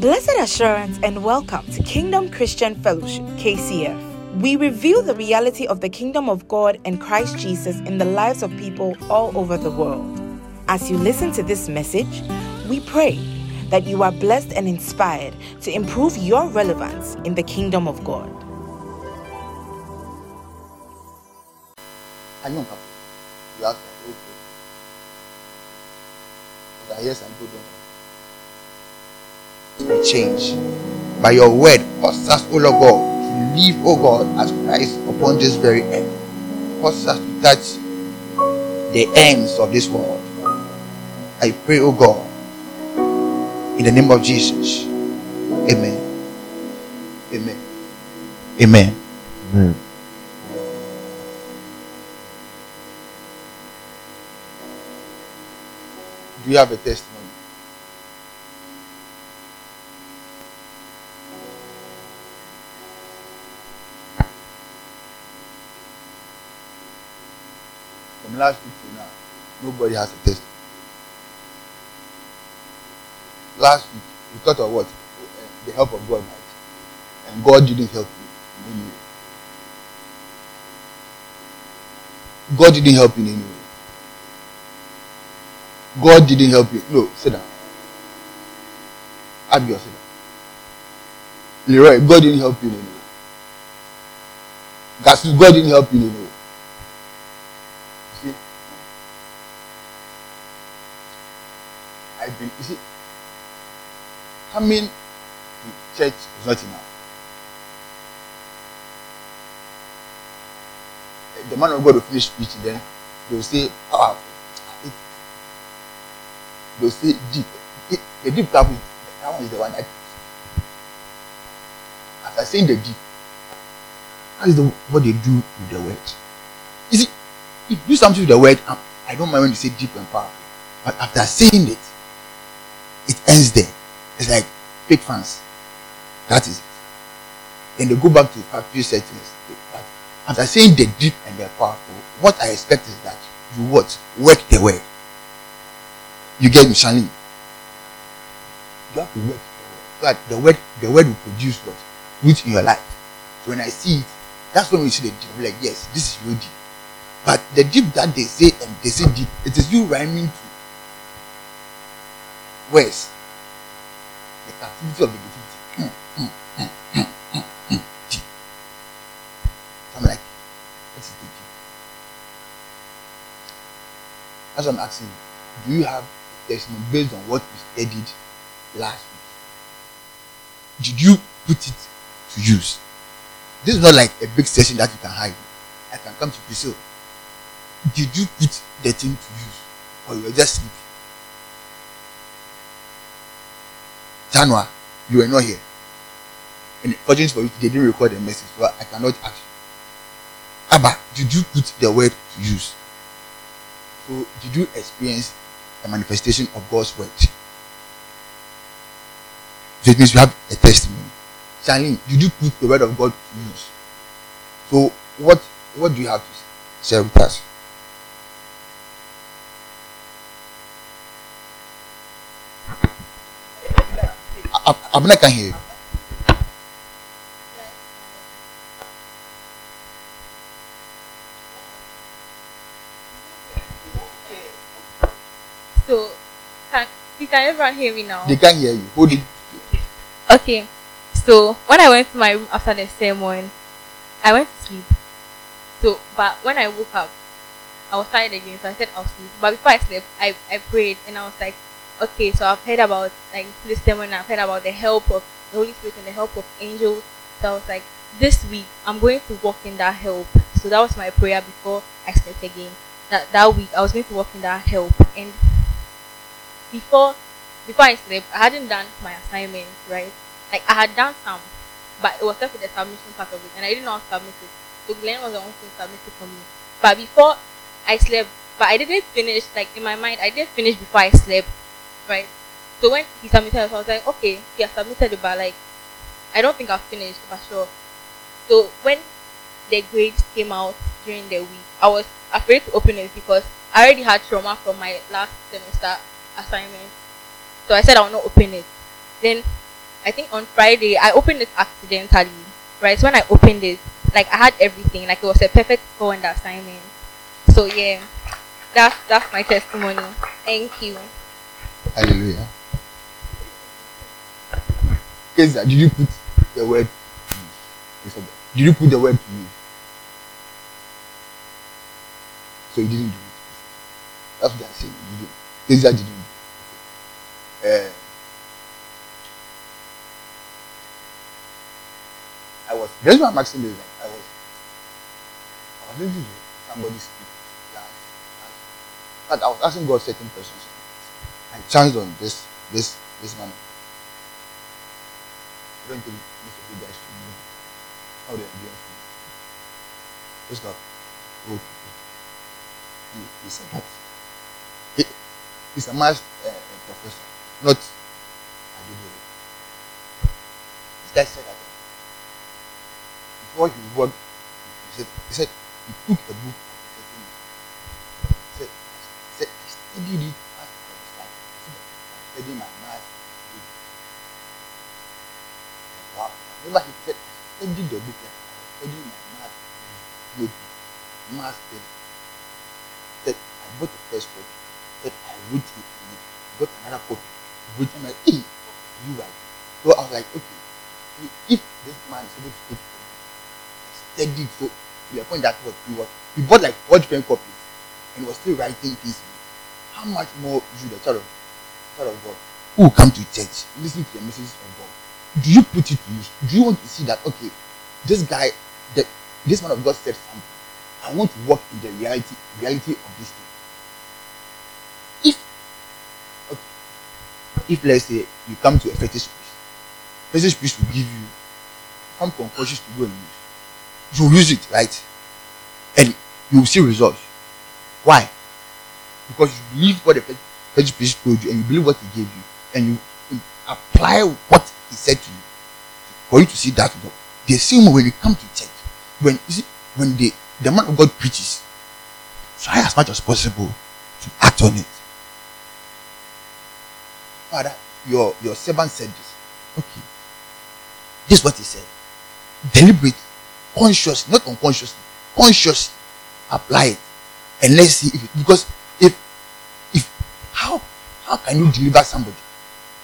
Blessed assurance and welcome to Kingdom Christian Fellowship, KCF. We reveal the reality of the kingdom of God and Christ Jesus in the lives of people all over the world. As you listen to this message, we pray that you are blessed and inspired to improve your relevance in the kingdom of God. Anyong Papa, you ask me, okay. But I hear some change by your word cause us, O Lord God, to live, O God, as Christ upon this very earth. Cause us to touch the ends of this world. I pray, O God, in the name of Jesus. Amen. Amen. Amen. Amen. Do you have a testimony? Last week now, nobody has a testimony. Last week, you thought of what? The help of God, right? And God didn't help you in any way. God didn't help you in any way. God didn't help you. No, sit down. Abigail, sit down. Leroy, God didn't help you in any way. God didn't help you in any way. You see? I've been, you see, coming to church is not enough. The man of God will finish preaching, then they will say, powerful they'll say deep. The deep that, that one is the one that after saying the deep, that is the what they do with the word. You see, if you do something with the word, um, I don't mind when you say deep and powerful. But after saying it, it ends there. It's like fake fans. That is it. Then they go back to the factory settings. After saying the deep and the powerful, what I expect is that you what? Work the word. You get me, Shanley? You have to work. But the word, the word will produce what? Root in your life. So when I see it, that's when we see the deep. Like, yes, this is real deep. But the deep that they say and they say deep, it is you rhyming to words. The captivity of mm, I'm like, what is what I'm asking. Do you have a testimony based on what we studied last week. Did you put it to use? This is not like a big session that you can hide. I can come to Priscilla. Did you put the thing to use? Or you were just sleeping? January, you were not here. And fortunately for you, they didn't record the message, so I cannot ask you. Abba, did you put the word to use? So, did you experience a manifestation of God's word. So it means you have a testimony. Charlene, did you put the word of God to use? So what what do you have to share with us? Abner can hear you. So, can, can everyone hear me now? They can't hear you. Hold it. Okay. So, when I went to my room after the sermon, I went to sleep. So, but when I woke up, I was tired again, so I said I'll sleep. But before I slept, I, I prayed and I was like, okay, so I've heard about like this sermon, I've heard about the help of the Holy Spirit and the help of angels. So I was like, this week I'm going to walk in that help. So that was my prayer before I slept again. That that week I was going to walk in that help. And before before I slept, I hadn't done my assignment, right? Like I had done some, but it was left with the submission part of it, and I didn't know how to submit it. So Glenn was the one who submitted it for me. But before I slept, but I didn't finish. Like in my mind, I didn't finish before I slept, right? So when he submitted, I was like, okay, he has submitted it, but like I don't think I've finished for sure. So when the grades came out during the week, I was afraid to open it because I already had trauma from my last semester assignment. So I said I will not open it. Then I think on Friday I opened it accidentally. Right, so when I opened it, like I had everything, like it was a perfect score on the assignment. So yeah, that's that's my testimony. Thank you. Hallelujah. Keza, did you put the word to use? Did you put the word to use? So you didn't do it. That's what I'm saying. Didn't. Keza didn't do it. Uh, I was. Reason why I'm asking I was. I was listening to somebody speak last. last but I was asking God certain questions. I chanced on this this this man. I don't think most of you guys should know how they are doing. Just got old people. He, he said that he, he's a math uh, professor, not a This guy said that before he worked, he said, he said he took a book he said, he said, I studied it as I was like, I studied my math. Wow. Remember he said, I studied the book like I was studying my math notebook, math pen. He said, I bought the first copy. Said, I wrote it in it. Got another copy. It. I'm like, hey, you right. So I was like, okay, if this man is able to take studied so to the point that what he was he bought like four different copies and was still writing things. How much more should the child of of God who come to church listen to the messages of God? Do you put it to use? Do you want to see that okay, this guy, that this man of God said something. I want to walk in the reality reality of this thing. If okay, if let's say you come to a fetish priest, fetish priest will give you some concoctions to go and use you use it right and you will see results why because you believe what the first priest told you and you believe what he gave you and you, apply what he said to you for you to see that result the same way when you come to church when you see when the the man of god preaches try as much as possible to act on it. Father your your servant said this. Okay. This is what he said. Deliberate consciously, not unconsciously, consciously apply it. And let's see if it, because how can you deliver somebody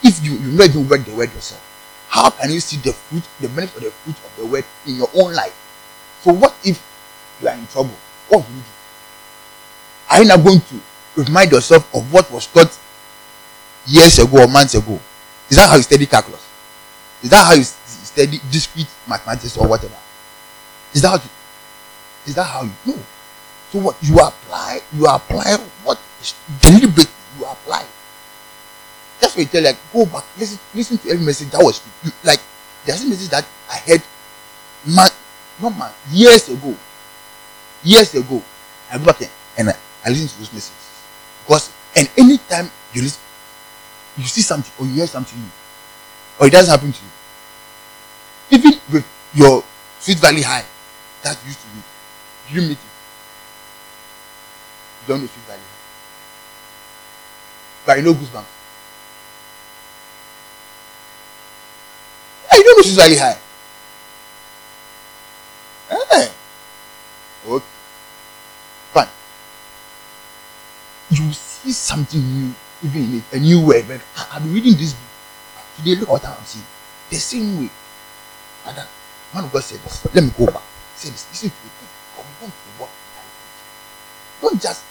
if you you not even the word yourself? How can you see the fruit, the benefit of the fruit of the word in your own life? So what if you are in trouble? What will you do? Are you not going to remind yourself of what was taught years ago or months ago? Is that how you study calculus? Is that how you study discrete mathematics or whatever? Is that how you, is that how you know? So what you apply, you apply what is deliberately you apply. That's why you tell like go back, listen, listen to every message that was like there's a message that I heard man, not man, years ago. Years ago. I go back and I, I listen to those messages. Because and anytime you listen, you see something or you hear something new, or it doesn't happen to you. Even with your sweet valley high, that used to be. You meet it. You don't know Sweet Valley. high But you know Goosebumps. Sweet Valley High. Hey. Eh. Okay. Fine. You see something new, even in it, a new word. But I've been reading this book. Today, look what I'm seeing. The same way. Father, uh, man of God said this. Let me go back. Say this. To the thing. Command to Don't just.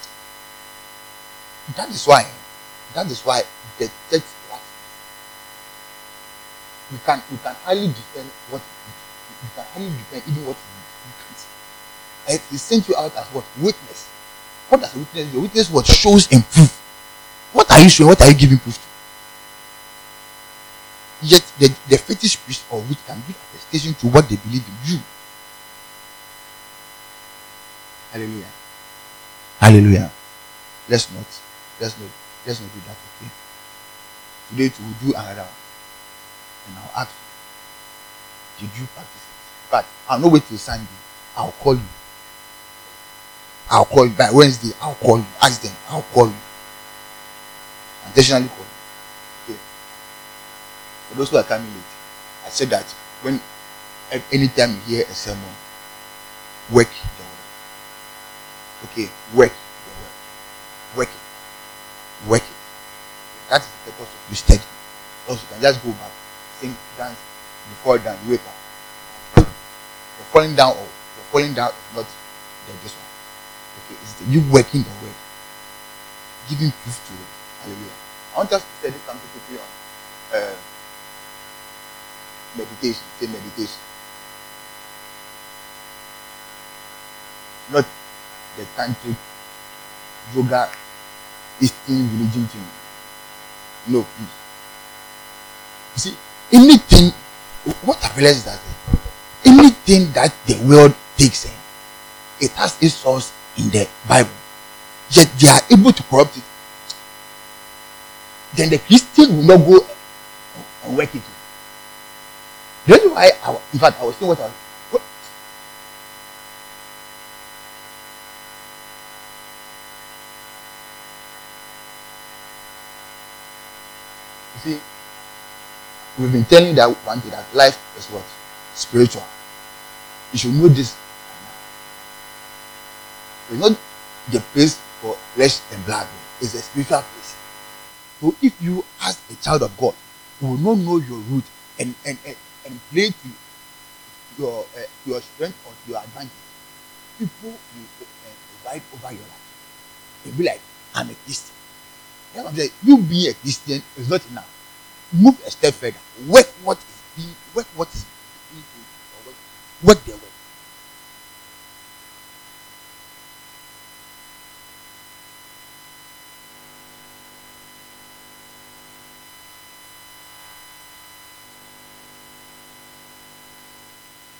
That is why. That is why the church. You can you can hardly defend what you, can hardly defend even what you, can't. He sent you out as what witness. What does witness do? Witness what shows and proof. What are you showing? What are you giving proof to? Yet the, the fetish priest or witch can give attestation to what they believe in you. Hallelujah. Hallelujah. Let's not, let's not, let's not do that. Okay. Today will do another one. And I'll ask you, did you practice? But I'll not wait till Sunday. I'll call you. I'll call you by Wednesday. I'll call you. Ask them. I'll call you. Intentionally call you. Okay. For those who are coming late. I said that when anytime you hear a sermon, work the word. Okay, work the word. Work it. Work it. That is the purpose of you study. Also, you can just go back, sing, dance, fall down, you wake up. You're falling down or you're falling down is not the, this one. Okay, it's the, you working the word, giving proof to it. Hallelujah. I want us to study something quickly on uh, meditation. Say meditation. Not the tantric yoga Eastern religion thing. No, please. You see, anything, what I realize is that eh, anything that the world takes in, it has its source in the Bible. Yet they are able to corrupt it. Then the Christian will not go and work it. The reason why, I, in fact, I was saying what I was. See, we've been telling you that one thing that life is what? Spiritual. You should know this. It's not the place for flesh and blood. It's a spiritual place. So if you, as a child of God, you will not know your root and and and, and play to your uh, your strength or your advantage, people will uh, ride over your life. They'll be like, I'm a Christian. You, you being a Christian is not enough. Move a step further. Work what is being work what is being or work, work their work.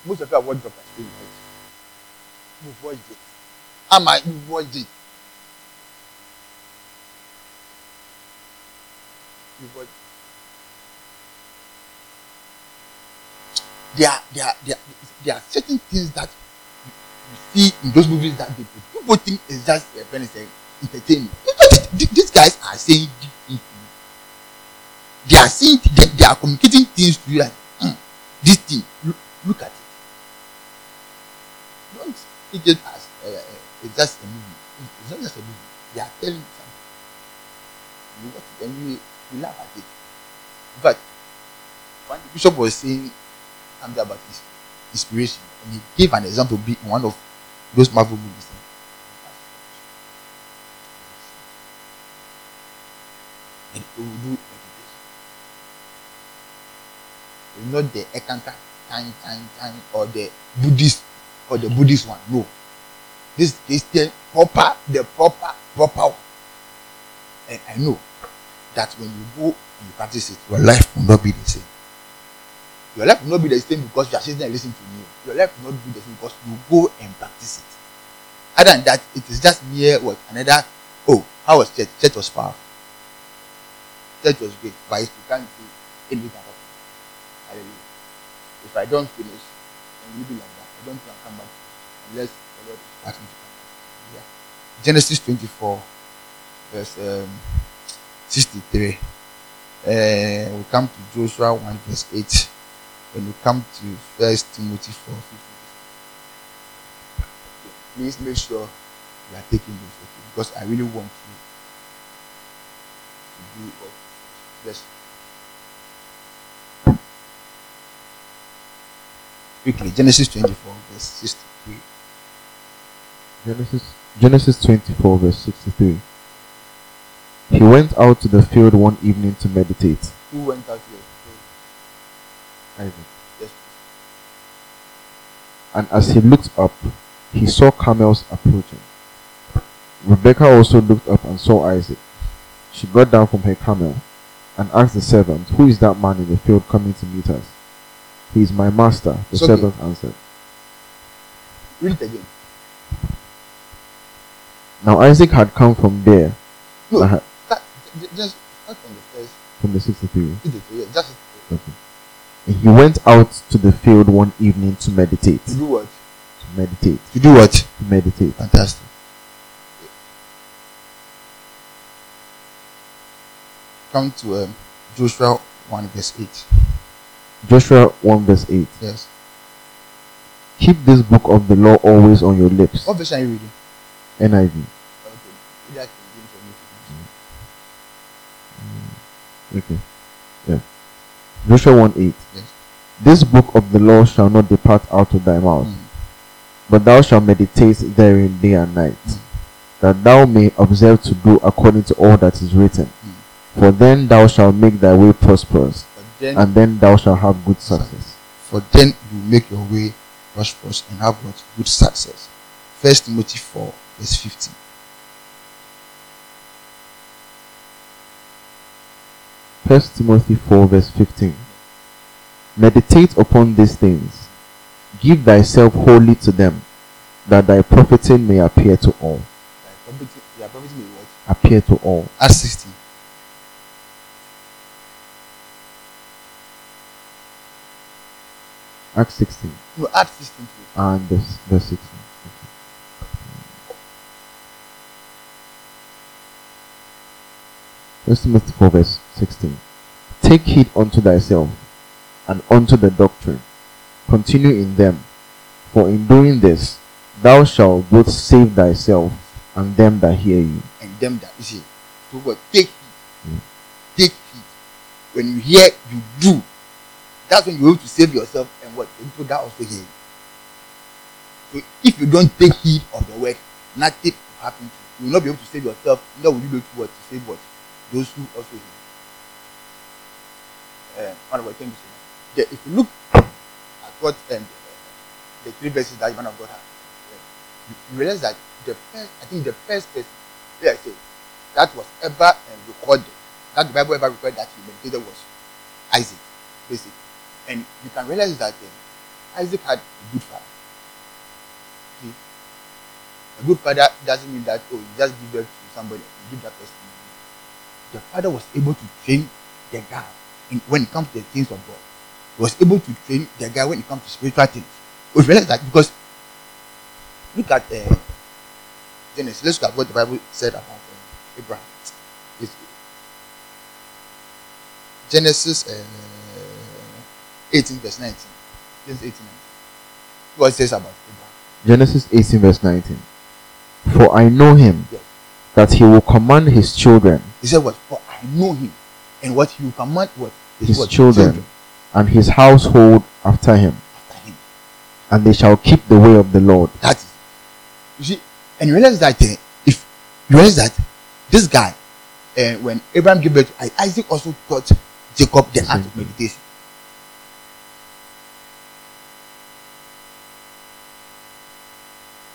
Most of you have watched Dr. Strange, right? You've watched it. Ah, Am I? You've watched it. You've watched There are, there, there, there are certain things that you see in those movies that people, people think is just a uh, entertainment. These guys are saying deep things They are saying, they, they are communicating things to you like, mm, this thing, look, look at it don't take it as uh, it's just a movie. It's not just a movie. They are telling you something. You watch it and you, you laugh at it. But when the bishop was saying something about his inspiration, and he gave an example in one of those Marvel movies. And he will do meditation. Not the Eckankar time, time, time, or the Buddhist or the Buddhist one. No. This is the proper, the proper, proper one. And I know that when you go and you practice it, your life will not be the same. Your life will not be the same because you are sitting and listening to me. Your life will not be the same because you go and practice it. Other than that, it is just mere what another. Oh, how was church? Church was powerful. Church was great, but if you can't do anything, about hallelujah. If I don't finish, and you be like that. I don't come back unless the Lord is asking to come back. Yeah. Genesis 24, verse um, 63. Uh, we come to Joshua 1, verse 8. When we come to First Timothy 4, 15. Please make sure you are taking this okay? because I really want you to do what bless you. quickly. Genesis 24, verse 63. Genesis Genesis 24, verse 63. He went out to the field one evening to meditate. Who went out to the field? Isaac. Yes. And as he looked up, he saw camels approaching. Rebekah also looked up and saw Isaac. She got down from her camel and asked the servant, Who is that man in the field coming to meet us? He is my master, the so servant answered. Read it again. Now Isaac had come from there. No, uh-huh. that, just start from the first. From the 63. Yeah, just, okay. He went out to the field one evening to meditate. To do what? To meditate. To do what? To meditate. Fantastic. Come to um, Joshua 1 verse 8. Joshua 1 verse 8. Yes. Keep this book of the law always on your lips. What version are you reading? NIV. Okay. Maybe I can give it to you. Okay. Yeah. Joshua 1 8. Yes. This book of the law shall not depart out of thy mouth, Mm. but thou shalt meditate therein day and night, Mm. that thou may observe to do according to all that is written. Mm. For then thou shalt make thy way prosperous, then, and then thou shalt have good success. for then you make your way prosperous and have good success. First Timothy four verse fifteen. First Timothy 4 verse 15. Meditate upon these things. Give thyself wholly to them, that thy profiting may appear to all. Thy property may what? Appear to all. Acts sixteen. Acts 16 No, Acts sixteen. and verse, verse 16. Timothy 4 verse 16. Take heed unto thyself and unto the doctrine. Continue in them. For in doing this, thou shalt both save thyself and them that hear you. and them that is see. So what? Take heed. Mm. Take heed. When you hear, you do. That's when you're able to save yourself and what? The people that also hear you. So if you don't take heed of the word, nothing will happen to you. You will not be able to save yourself, nor will you be able to what? To save what? Those who also our things, yeah, if you look at what um, the three verses that man of God has, uh, you, realize that the first, I think the first person, let's say, that was ever um, recorded, that the Bible ever recorded that he meditated was Isaac, basically. And you can realize that um, Isaac had a good father. See, a good father doesn't mean that, oh, you just give birth to somebody, you give that person. The father was able to train the guy in, when it comes to the things of God. He was able to train the guy when it comes to spiritual things. We realize that because look at uh, Genesis. Let's look at what the Bible said about uh, Abraham. It's Genesis uh, 18 verse 19. Genesis 18 19. What it says about Abraham. Genesis 18 verse 19. For I know him, Yes. That he will command his children He said what? For I know him. And what he will command what? Is His what? children. and his household after him, after him. and they shall keep the way of the Lord. That is. You see, and you realize that uh, if you realize that this guy, uh, when Abraham gave birth to Isaac, also taught Jacob the art of meditation.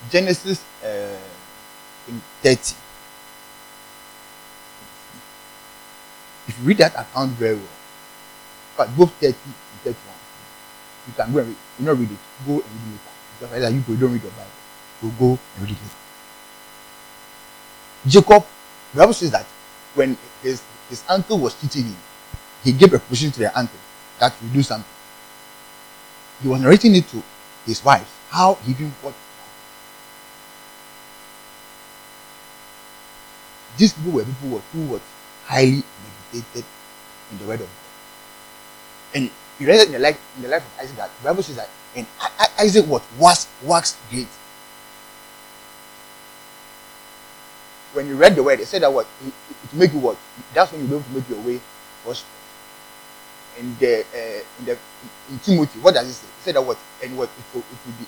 Genesis uh, in 30. If you read that account very well, but both 30 and 31, you can go and read. You not read it, go and read it later. Because either you don't read your Bible. You go and read it later. Jacob, the Bible says that when his, his uncle was cheating him, he gave a position to the uncle that will do something. He was narrating it to his wife, how he even fought. These people were people who were highly meditated in the word of God. And you read it in the life in the life of Isaac the Bible says that and Isaac what was wax great. When you read the word, it said that what it, make you what that's when be able to make your way prosperous. And the uh, in the in Timothy, what does it say? It said that what and what it will, it will be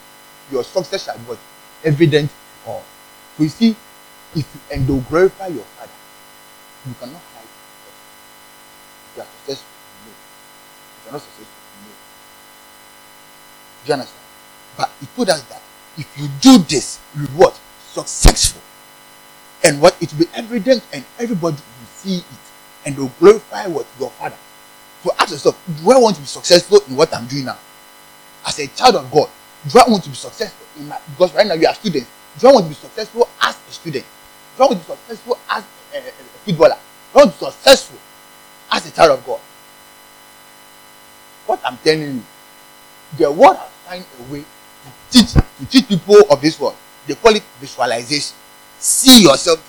your success shall be what evident all. So you see, if you and glorify your father, you cannot you are successful, know. If you are not successful, know. Do you understand? But he told us that if you do this, you will what? Successful. And what? It will be evident and everybody will see it. And they'll glorify what? Your father. So ask yourself, do I want to be successful in what I'm doing now? As a child of God, do I want to be successful in my because right now you are students. Do I want to be successful as a student? Do I want to be successful as a, a, a footballer? Do I want to be successful as a child of God? What I'm telling you, the world has found a way to teach to teach people of this world. They call it visualization. See yourself.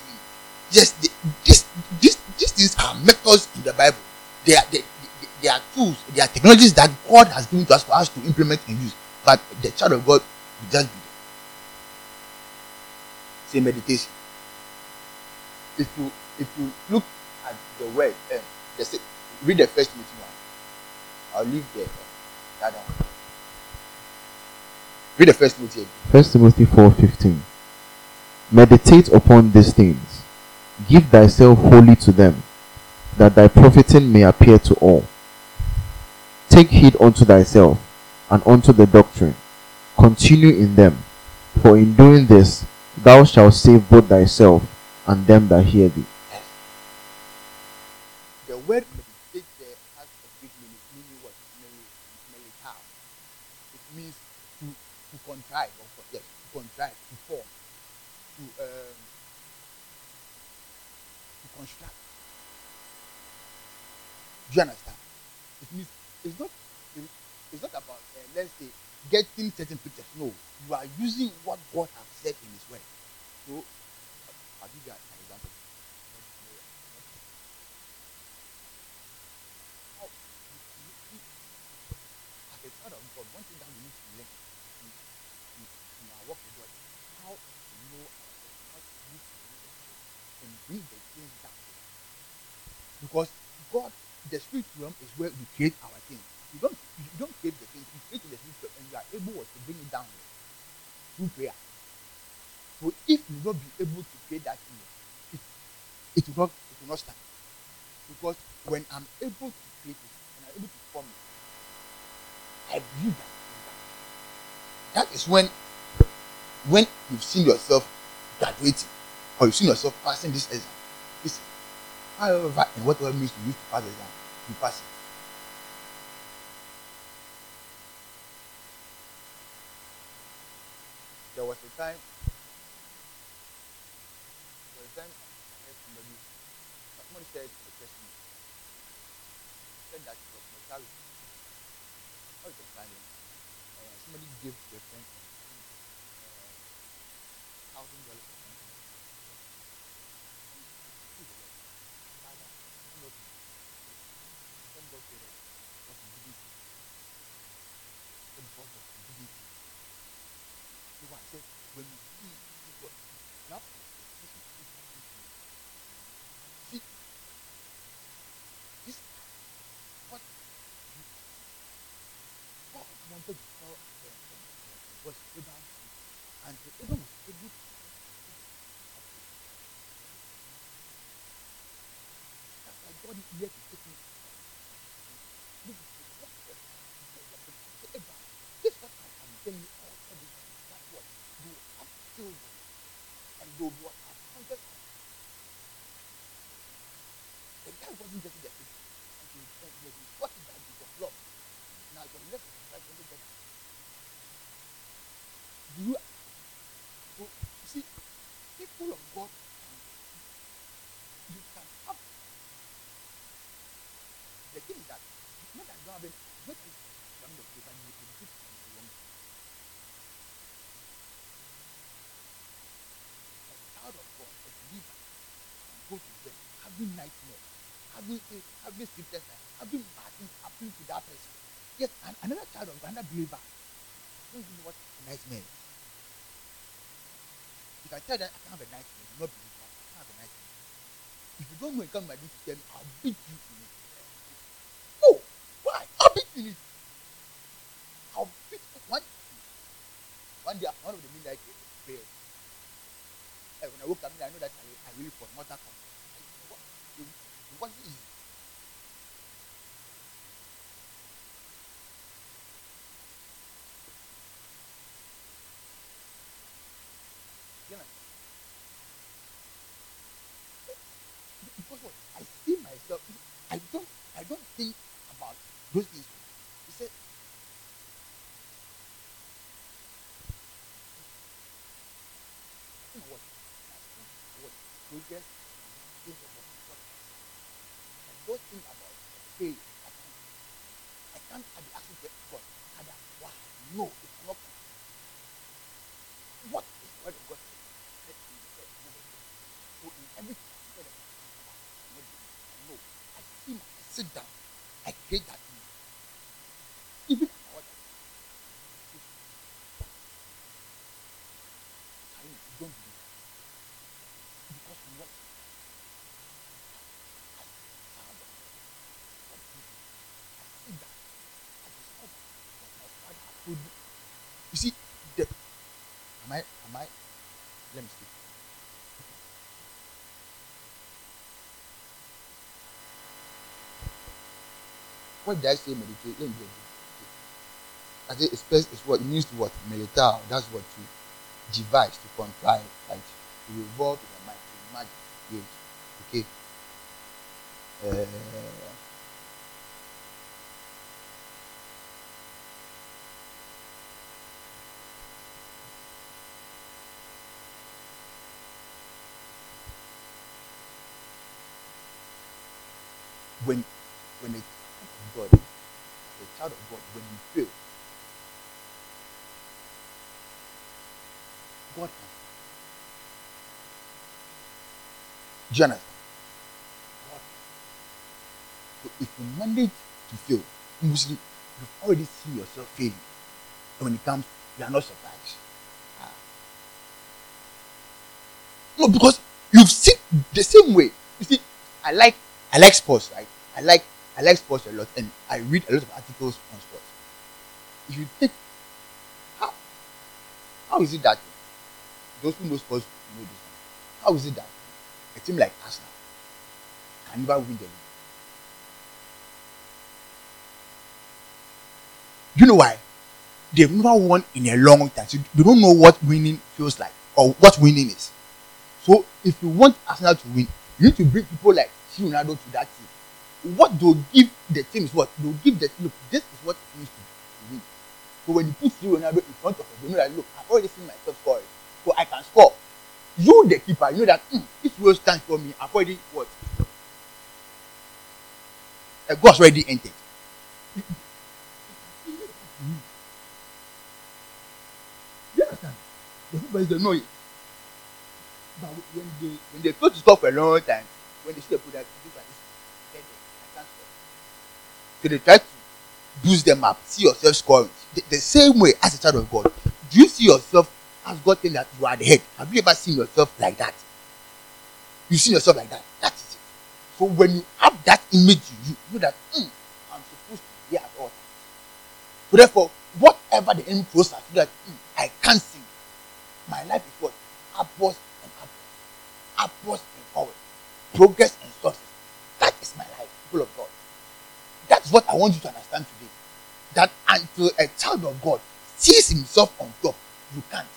Yes, the, this this these things are methods in the Bible. They are they, they, there are tools, there are technologies that God has given to us for us to implement and use. But the child of God will just be there. Say meditation. If you if you look at the word, um, read the first Timothy one. I'll leave the uh, that one. Read the first Timothy. First Timothy four fifteen. Meditate upon these things. Give thyself wholly to them, that thy profiting may appear to all. Take heed unto thyself and unto the doctrine. Continue in them, for in doing this thou shalt save both thyself and them that hear thee. Word meditate there has a big meaning. Meaning what? Militar. It means to to contrive or to contrive, to form, to um, to construct. Do you understand? It means it's not it's not about uh, let's say getting certain pictures. No, you are using what God has said in His word. So I'll give you an example. How as a child of God, one thing that we need to learn in, in, in our walk with God, how to know ourselves, how to use and bring the things down. Because God, the spirit realm is where we create our things. You don't you don't create the things, you create the spirit realm and you are able to bring it down through prayer. So if you not be able to create that thing, it, it will not it will not stand. Because when I'm able to create it and I'm able to form it, I believe that. That is when when you've seen yourself graduating or you've seen yourself passing this exam. However and whatever means you use to pass the exam, you pass it. There was a time then I heard somebody, somebody said a testimony. Said that it was mortality. How is timing? Uh, somebody gave their friend uh, thousand dollars God is. Having nightmares having a having sleepless night, having bad things happening to that person. Yes, and another child of another believer. Don't even know what nightmare is. You can tell that I can have a nightmare, you not believe that I can have a nightmare. If you don't know, you come my to tell me, I'll beat you in it. Oh, why? I'll beat you in it. I'll beat one. One day, one of the midnight prayers. And when I woke up, I know that I, I really fought mortal combat. It wasn't easy. You know, because what I see myself, I don't, I don't think about those things. He said, you know what? What progress is about those things about hey, I can't, I can't be asking God, Father, why? No, it cannot come. What is the word of God? Let me So in everything I I know, I see my, I sit down, I create that could you see the am I am I let me speak. What did I say meditate? Let me. I say express is what it means to what? Militar. That's what to devise, to contrive, right? to revolve in the mind, to imagine. Yes. Okay. Uh, when when a child of God, of God, when you fail, God can. Understand? God. So if you manage to fail, mostly you've already seen yourself failing. And when it comes, you are not surprised. Ah. No, because you've seen the same way. You see, I like I like sports, right? I like I like sports a lot, and I read a lot of articles on sports. If you take how how is it that those who know sports know this one? How is it that a team like Arsenal can never win the league? Do you know why? They've never won in a long time. So they don't know what winning feels like or what winning is. So if you want Arsenal to win, you need to bring people like Ronaldo to that team. What they'll give the team is what? They'll give the look, this is what it needs to win. So when you put Ronaldo in front of us, they know that look, I've already seen myself scoring. So I can score. You the keeper, you know that mm, this will stand for me. I've already what? A goal's already entered. You understand? The don't know it. But when they when they fail to score for a long time, when they see the product, this like this, I can't score. So they try to boost them up, see yourself scoring. The, the same way as a child of God, do you see yourself as God saying that you are the head? Have you ever seen yourself like that? You see yourself like that. That is it. So when you have that image you, you know that mm, I'm supposed to be at all. So therefore, whatever the enemy throws at that mm, I can't see, my life is what? Upwards and upwards. Upwards and forward. Progress and success. That is my life, people of God. That's what I want you to understand today. That until a child of God sees himself on top, you can't.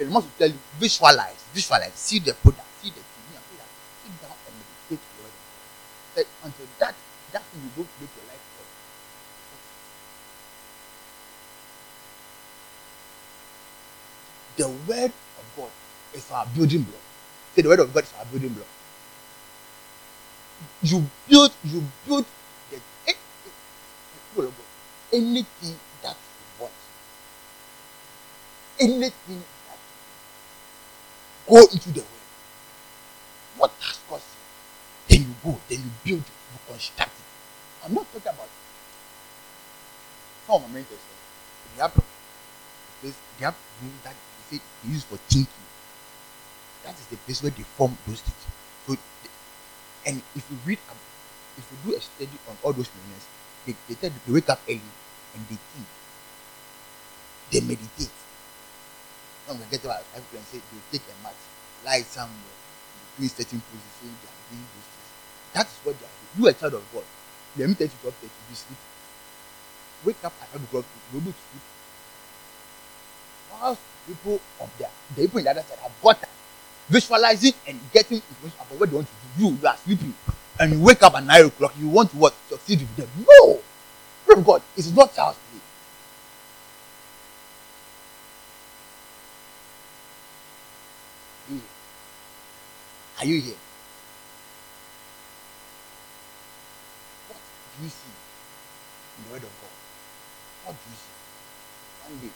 And I want to tell you, visualize, visualize, see the product, see the thing, and that. Sit down and meditate the word. That until that, that thing you don't make your life God. The word of God is our building block. Say the word of God is our building block. You build, you build the eh, eh, anything that you want. Anything that you want. go into the word. What has caused you? Then you go, then you build you construct it. I'm not talking about some of my mentors. They have this, they have room that they say they use for thinking. That is the place where they form those things. So, the- and if you read, ab- if you do a study on all those millionaires, they, they tell they wake up early and they think, they meditate. Now we get about five and say they take a mat, lie somewhere, between certain positions, they are doing those things. That is what they are doing. You are a child of God. Let me tell you, twelve thirty, you sleep. Wake up at five o'clock, you be able to sleep. Whilst people up there, the people in the other side have got that visualizing and getting information about what they want to do. You, you are sleeping, and you wake up at nine o'clock. You want to what succeed with them? No, from God, it is not child's play. You? Are you here? What do you see in the Word of God? What do you see? One day,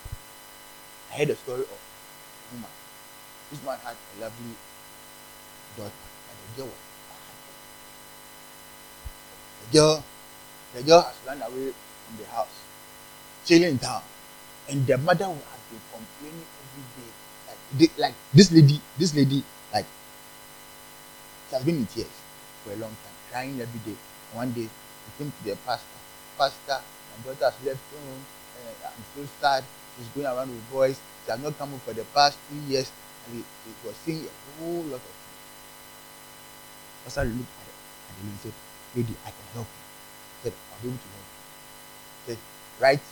I heard a story of a woman. This man had a lovely daughter, and the girl was. The girl, the girl has run away from the house, chilling in town, and the mother has been complaining every day. Like, they, like this lady, this lady, like she has been in tears for a long time, crying every day. One day, she came to the pastor. Pastor, my daughter has left home. uh, I'm so sad. She's going around with boys. She has not come home for the past two years. And he, was saying a whole lot of things. Pastor looked at it and he said, Lady, I can help you. He said, I'll be able to help you. He said, write,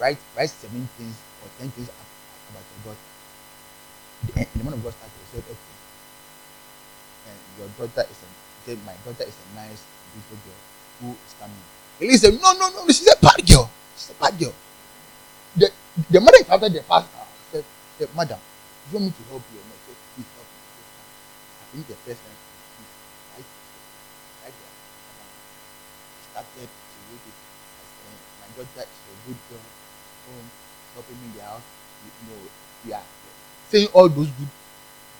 write, write seven things or ten things about your daughter. The, the man of God started, he said, okay. And your daughter is a, said, my daughter is a nice, beautiful girl who is coming. He said, no, no, no, she's a bad girl. She's a bad girl. The, the mother encountered the pastor. Said, said, Madam, you want me to help you? And I said, please help me. I think the first time right, right there, started to read it. I said, my daughter is a good girl. Home, helping me in the house. You, know, we are saying all those good,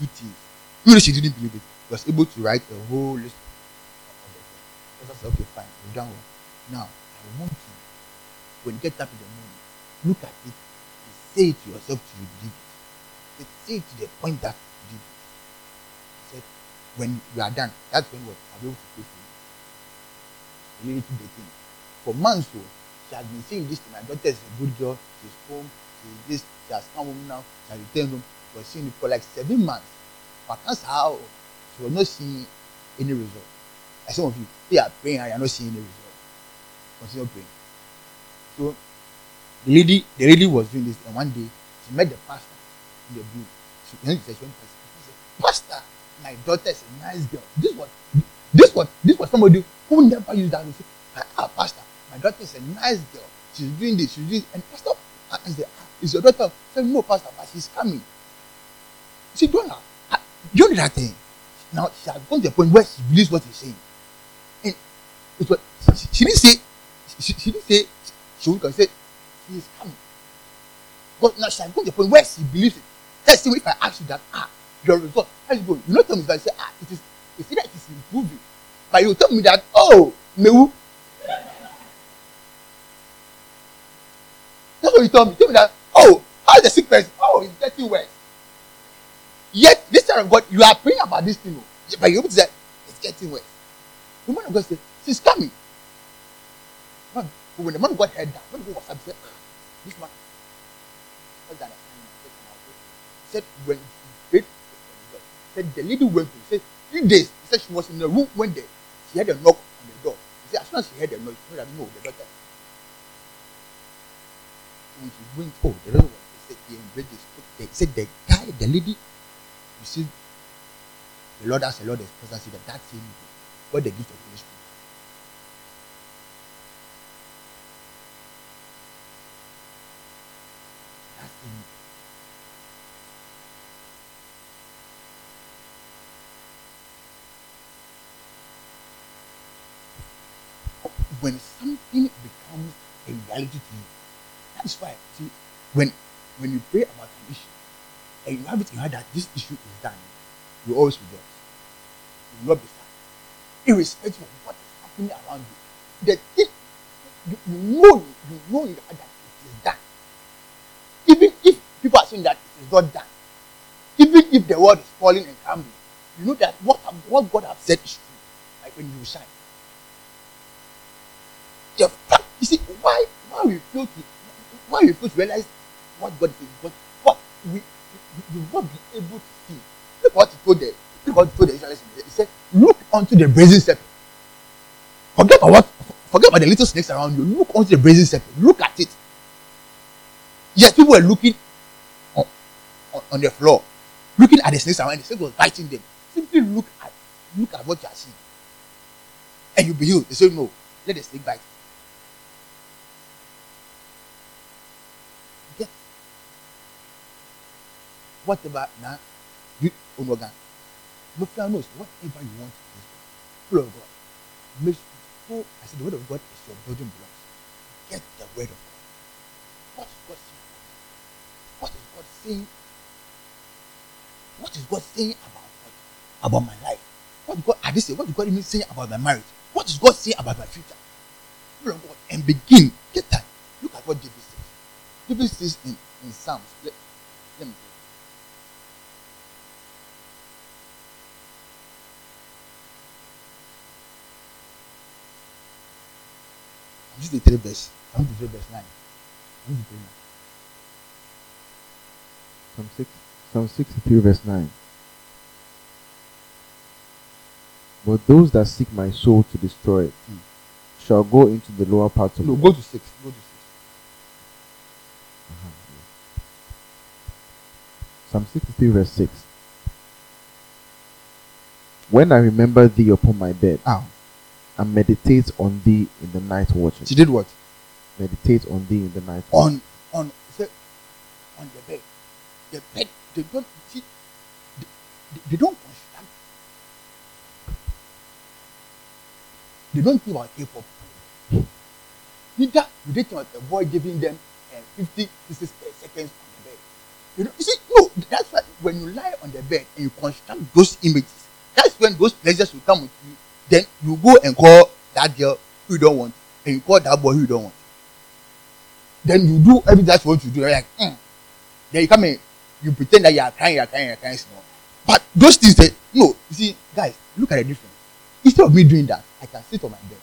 good things. Even she didn't believe it, she was able to write a whole list of the. I said, okay, fine, we've done well. Now, I want you, when you get up in the morning, look at it and say to yourself till you Say it to the point that you. He said, when you are done, that's when I'll be able to pray for you. Really to the thing. For months, so, she has been saying this to my daughter is a good girl, she's home, she's this, she has come home now, she has returned home. She was seeing it for like seven months. But that's how she was not seeing any result. Like some of you, they are praying and you are not seeing any result. Continue praying. So the lady, the lady was doing this, and one day she met the pastor in the blue. She went to the pastor. She said, Pastor, my daughter is a nice girl. This was this was this was somebody who never used that. Said, Ah, Pastor, my daughter is a nice girl. She's doing this, she's doing this. and Pastor I said, ah, is your daughter? I said, No, Pastor, but she's coming. She don't. Ah, You know that thing. Now she has gone to the point where she believes what he's saying. And it was she, she didn't say she, she didn't say she would say he is coming. But now she has gone to the point where she believes it. See if I ask you that, ah, your result, how you go? You not tell me that say, ah, it is you see that it is improving. But you tell me that, oh, Mewu. That's what you told me. Tell me that, oh, how's the sick person? Oh, it's getting worse. Yet, this time of God, you are praying about this thing, oh, but you're able to say, it's getting worse. The man of God said, she's coming. Man, when the man of God heard that, when the God was up, he said, ah, this man, what's that? He said, when he said, the lady went to, said, three days, he said she was in the room when the, she had a knock on the door. He said, as soon as she heard the noise, she that, no, the daughter. When she went, oh, the one, he said, he. He said, the guy, the lady, you see, the Lord the Lord, the person said that that same day, what the gift of Holy Spirit. When something becomes a reality to you, that's why. See, when when you pray about an issue and you have it in heart that this issue is done, you always rejoice. You will not be sad, irrespective of what is happening around you. The thing you, you know, you know in your heart that it is done. Even if people are saying that it is not done, even if the world is falling and crumbling, you know that what what God has said is true. Like when you shine. The fact, you see, why why we fail to why we fail to realize what God is because what we we not be able to see. Look what he told the look what he told the Israelites. He said, Look unto the brazen serpent. Forget about what forget about the little snakes around you. Look onto the brazen serpent. Look at it. Yes, people were looking on, on, on the floor, looking at the snakes around. The snake was biting them. Simply look at look at what you are seeing, and you be healed. They say no. Let the snake bite. Get whatever now you onoga. No fear knows whatever you want world. Full of God. Make sure I said the word of God is your building blocks. Get the word of God. What is God saying? What is God saying? What is God saying about what? About my life? What God I say? What is God even saying about my marriage? What is God saying about my future? Full of God. And begin. Get time. Look at what David says. David says in, in Psalms. Let me I'm the third verse. I'm the third verse nine. Psalm, 6, Psalm 63, verse 9. But those that seek my soul to destroy it Hmm. shall go into the lower parts of No, the go to six. Go to six. Uh-huh, yeah. Psalm 63, verse 6. When I remember thee upon my bed Ah, and meditate on thee in the night watching. she did what? Meditate on thee in the night. On on say, on the bed. The bed. They don't see. They, they, don't construct. They don't think about K-pop. Neither do they think about a boy giving them uh, 50 pieces per second on the bed. You know, you see, no, that's why when you lie on the bed and you construct those images, that's when those pleasures will come with you. Then you go and call that girl who you don't want, and you call that boy who you don't want. Then you do everything that's what you do. Like, mm. then you come in, you pretend that you are crying, you are crying, you are crying small. But those things, that no, you see, guys, look at the difference. Instead of me doing that, I can sit on my bed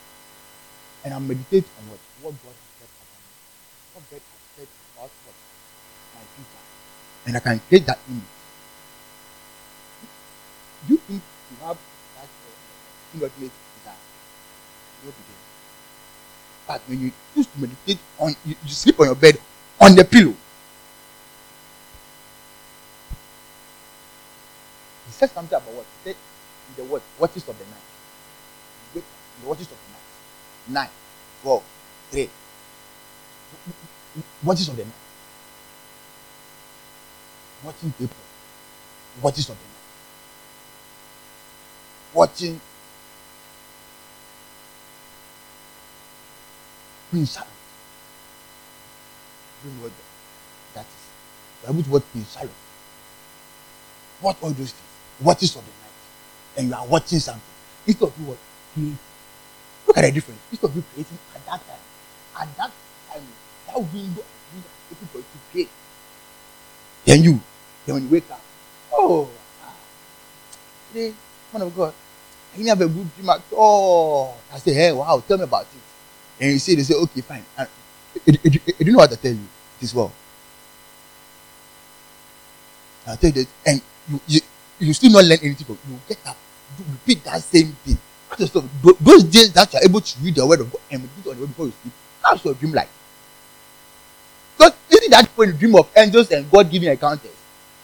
and I meditate on what what God has said about me, what God has said about what my future, and I can create that image. Do you think you have uh, inordinate desire? You will be there. But when you choose to meditate on, you, you sleep on your bed on the pillow. He said something about what? He said in the what? Watches of the night. You wake up the watches of the night. Nine, four, three. Watches of the night. Watching people. Watches of the night. Watching Prince. You know what that is. You are able to watch Prince. What all those things. Watches of the night. And you are watching something. Instead of you what? Creating. Look at the difference. Instead of you creating at that time. At that time, that window of is open for you to create. Then you, then when you wake up, oh, ah, today, man of God, I didn't have a good dream at all. I say, hey, wow, tell me about it. And you say, they say, okay, fine. You, you know what I tell you? It is well. I tell you that, and you, you, you still not learn anything from you get up, repeat that same thing. Yourself, those days that you are able to read the word of God and meditate on the word before you sleep, that's your dream like? Because isn't that when you dream of angels and God giving encounters?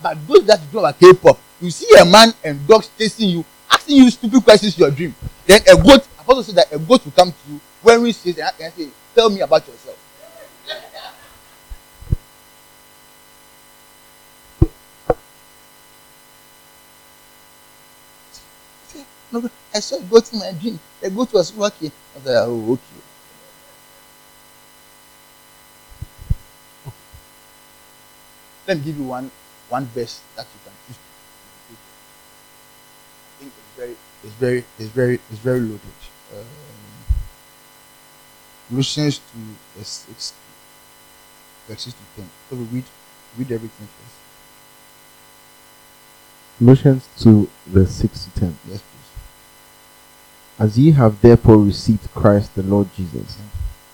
But those that dream about K-pop, you see a man and dogs chasing you, asking you stupid questions in your dream. Then a goat, apostle said that a goat will come to you wearing says and and say, Tell me about yourself. I saw goat in my dream. The goat was walking. I was like, Oh, okay. Let me give you one one verse that you can to on. I think it's very it's very it's very it's very loaded. Um, Colossians 2 verse 6 verse 6 to 10. So we read read everything first. Colossians 2, verse 6 to 10. Yes, please. As ye have therefore received Christ the Lord Jesus,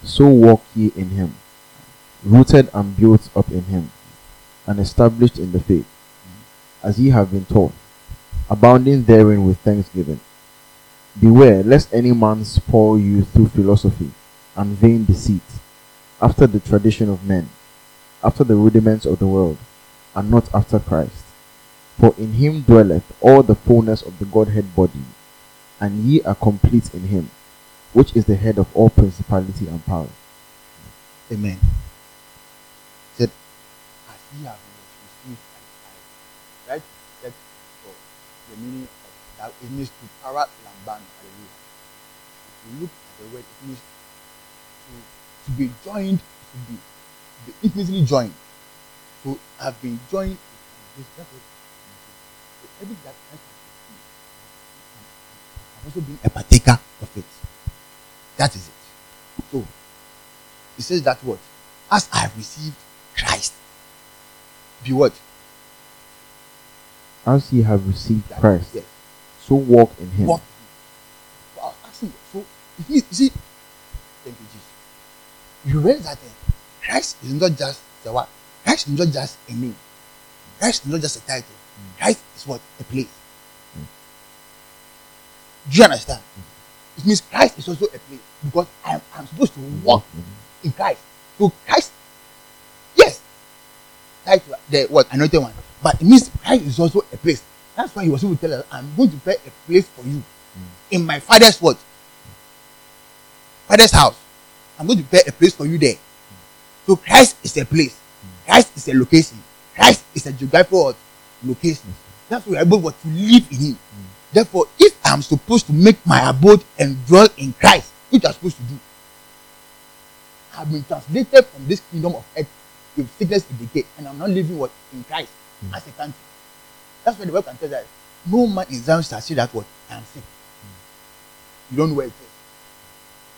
so walk ye in him, rooted and built up in him, and established in the faith, as ye have been taught, abounding therein with thanksgiving. Beware lest any man spoil you through philosophy and vain deceit, after the tradition of men, after the rudiments of the world, and not after Christ. For in him dwelleth all the fullness of the Godhead bodily and ye are complete in him, which is the head of all principality and power. Amen. Said, as ye have received Christ. Right? That for the meaning of that it means to para lambano. Hallelujah. If you look at the word, it means to, be joined, to be, to be intimately joined. To have been joined this. That's what it means. So that received, have also been a partaker of it. That is it. So he says that what? As I have received Christ, be what? As ye have received That- Christ, Yes. so walk in him. Walk. I was asking, so you see, thank you, Jesus. You realize that eh, Christ is not just the what? Christ is not just a name. Christ is not just a title. Mm. Christ is what? A place. Do you understand? Mm. It means Christ is also a place because I'm, I'm supposed to walk mm-hmm. in Christ. So Christ, yes, title the what anointed one, but it means Christ is also a place. That's why he was able to tell us, I'm going to prepare a place for you mm. in my father's what? Father's house. I'm going to prepare a place for you there. So Christ is a place. Christ is a location. Christ is a geographical location. That's why we're able to live in Him. Therefore, if I'm supposed to make my abode and dwell in Christ, which I'm supposed to do, I've been translated from this kingdom of earth with sickness and decay, and I'm not living what in Christ mm. as a country. That's why the Bible can tell that no man in Zion shall say that what I am sick. Mm. You don't know where it is.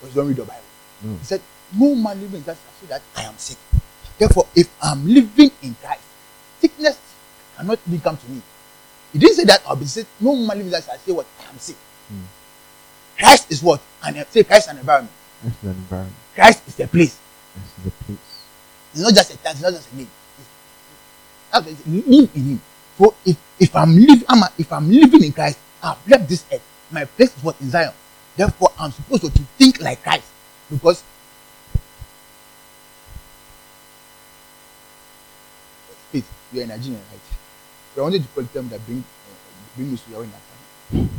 Because you don't read the Bible. Mm. He said, No man living in shall say that I am sick. Therefore, if I'm living in Christ, sickness cannot even come to me. He didn't say that I'll be sick. No man living in Zion shall say what I am sick. Mm. Christ is what? And say Christ an environment. Christ an environment. Christ is the place. Christ is the place. It's not just a title, it's not just a name. It's, it's, live in Him. So if, if I'm living, I'm a, if I'm living in Christ, I've left this earth. My place is what in Zion. Therefore, I'm supposed to think like Christ because faith, you are a Nigerian, right? I wanted to call them that bring uh, bring me to your own family.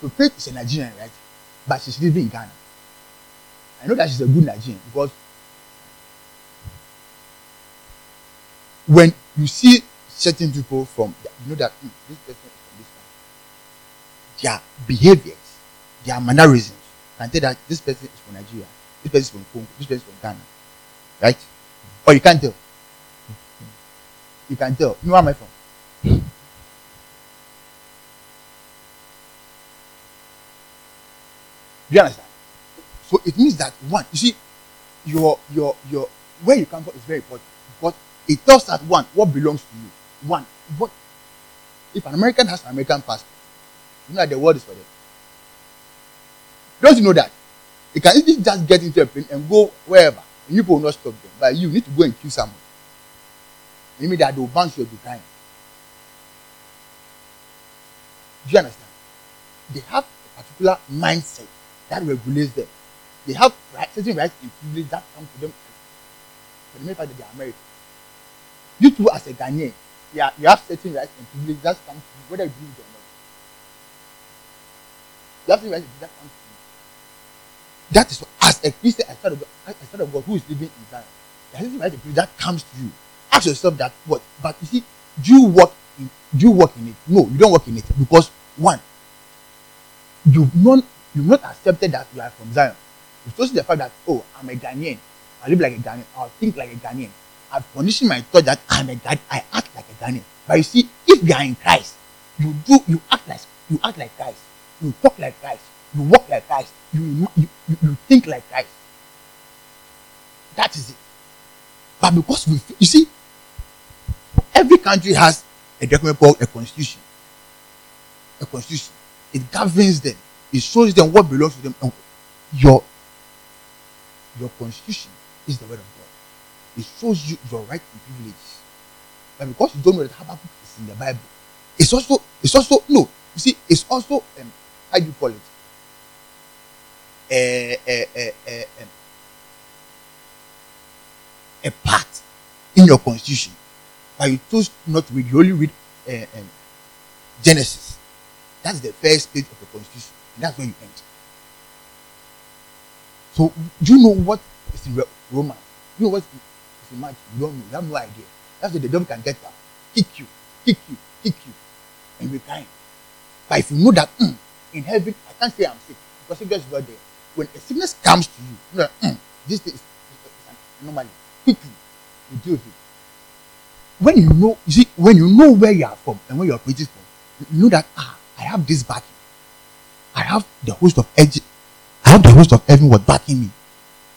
So faith is a Nigerian, right? But she's living in Ghana. I know that she's a good Nigerian because when you see certain people from you know that mm, this person is from this country, their behaviors, their mannerisms can tell that this person is from Nigeria, this person is from Congo, this person is from Ghana, right? Or you can't tell. You can tell. You know where am I from? Do you understand? So it means that one, you see, your your your where you come from is very important because it tells that one what belongs to you. One, what if an American has an American passport, you know that the world is for them. Don't you know that? You can easily just get into a plane and go wherever, and you will not stop them. But you need to go and kill someone. You mean that they will bounce you time. Do you understand? They have a particular mindset that regulates them. They have right, certain rights and privileges that come to them for the mere fact that they are American. You too, as a Ghanaian, yeah, you have certain rights and privileges that come to you, whether you believe it or not. You have certain rights that come to you. That is what, as a Christian, as a child of God, who is living in Zion, there rights and that comes to you. Ask yourself that what? But you see, do you work in do you work in it? No, you don't work in it because one, you've not you've not accepted that you are from Zion. You've chosen the fact that oh, I'm a Ghanaian. I live like a Ghanaian. I think like a Ghanaian. I've conditioned my thought that I'm a Ghanaian. I act like a Ghanaian. But you see, if you are in Christ, you do you act like you act like Christ. You talk like Christ. You walk like Christ. You you, you, think like Christ. That is it. But because we, you see, every country has a document called a constitution. A constitution. It governs them. It shows them what belongs to them. And your your constitution is the word of God. It shows you your right and privileges. But because you don't know that Habakkuk is in the Bible, it's also it's also no. You see, it's also um, how do you call it? A, a, a, a, a part in your constitution, but you chose not to read. You only read uh, um, Genesis. That's the first page of the constitution, that's where you end. So, do you know what is in Romans? You know what is in March? You don't know. You have no idea. That's why the devil can get up, kick you, kick you, kick you, and be kind. But if you know that mm, in heaven, I can't say I'm sick because sickness is not there. When a sickness comes to you, you know, mm, this is, is, is. Quickly, you deal with it. When you know, you see, when you know where you are from and where you are operating from, you know that ah, I have this backing. I have the host of edge I have the host of heaven was backing me.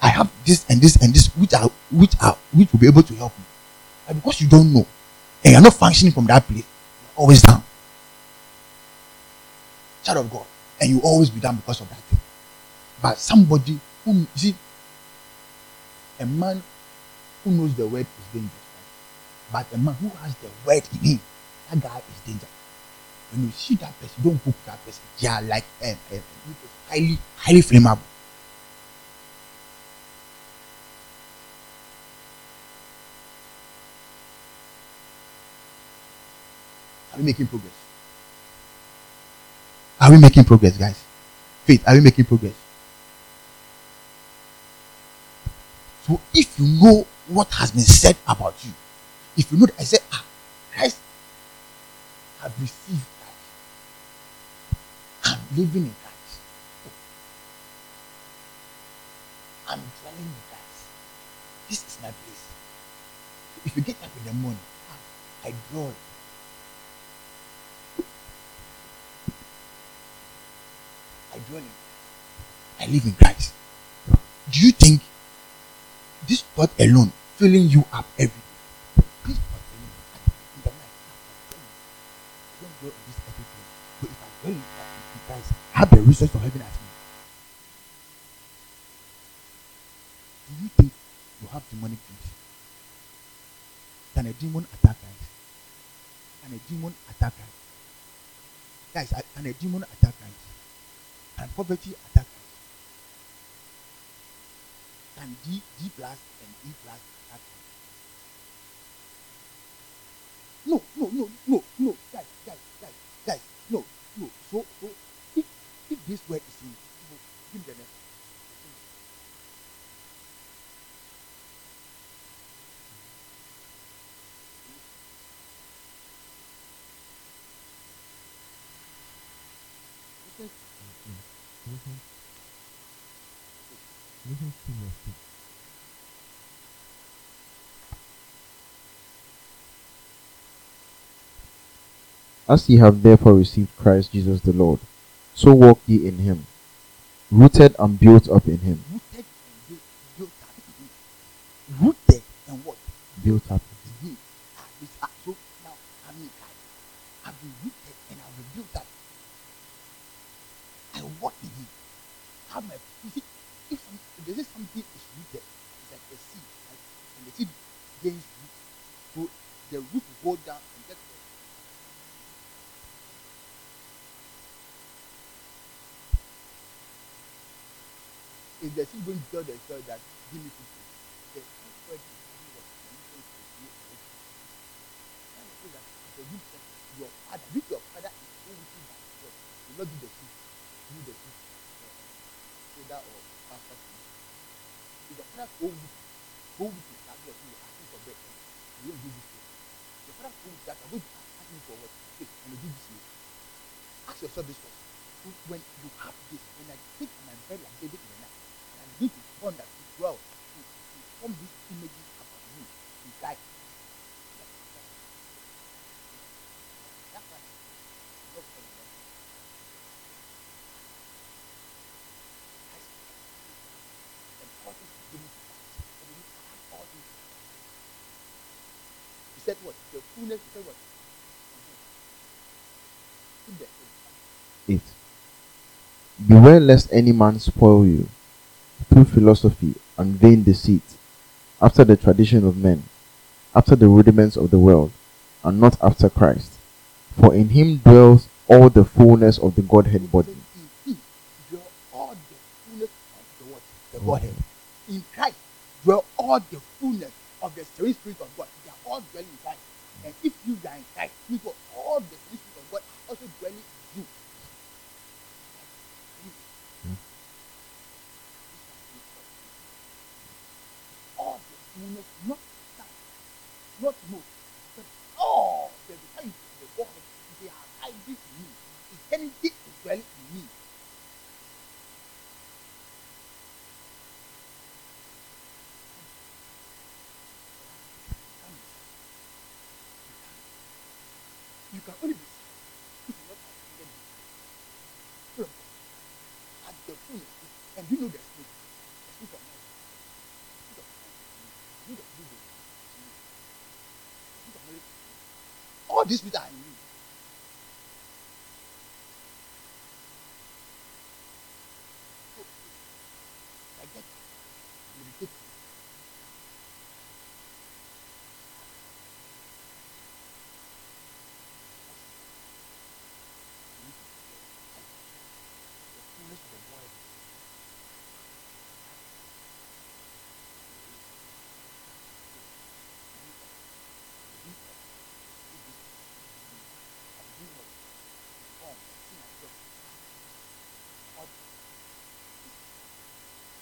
I have this and this and this, which are which are which will be able to help me. But because you don't know, and you're not functioning from that place, you're always down. Child of God, and you always be down because of that thing. But somebody who see a man who knows the word is dangerous. Right? But a man who has the word in him, that guy is dangerous. When you see that person, don't hook that person. They are like um, highly, highly flammable. Are we making progress? Are we making progress, guys? Faith, are we making progress? If you know what has been said about you, if you know that I said, ah, Christ have received Christ. I'm living in Christ. I'm dwelling in Christ. This is my place. If you get up in the morning, ah, I draw. I dwell in Christ. I live in Christ. Do you think this thought alone filling you up every day? This thought alone in the night, don't dwell in this every day. But if I dwell in Christ, I have the resource of heaven as me. Do you think you have demonic dreams? Can a demon attack Christ? Can a demon attack Christ? Guys, can a demon attack Christ? Can poverty attack us? Can D, D plus and E plus us? No, no, no, no, no, guys, guys, guys, guys, no, no. So, so if, if this word is in, As ye have therefore received Christ Jesus the Lord, so walk ye in him, rooted and built up in him. Rooted and built, built up. Rooted and what? Built up. tell themselves that give me 50 what? The fullness, he what? In the in 8. Beware lest any man spoil you through philosophy and vain deceit, after the tradition of men, after the rudiments of the world, and not after Christ. For in him dwells all the fullness of the Godhead body. In him dwell all the fullness of the what? The Godhead. In Christ dwell all the fullness of the spirit of God. They are all dwelling in Christ. And if you are in Christ, you got all the serene of God also dwelling in you. All the fullness, not some, not most, but all the entirety of the Godhead, they are hiding in me. Eternity is dwelling in me. You can only be saved if you not have the Spirit of God. At the fullness, and you know the Spirit, the Spirit of life, the Spirit of life, the Spirit of living, the Spirit of knowledge. All these things are in you. So, I get meditate. The fullness of the word.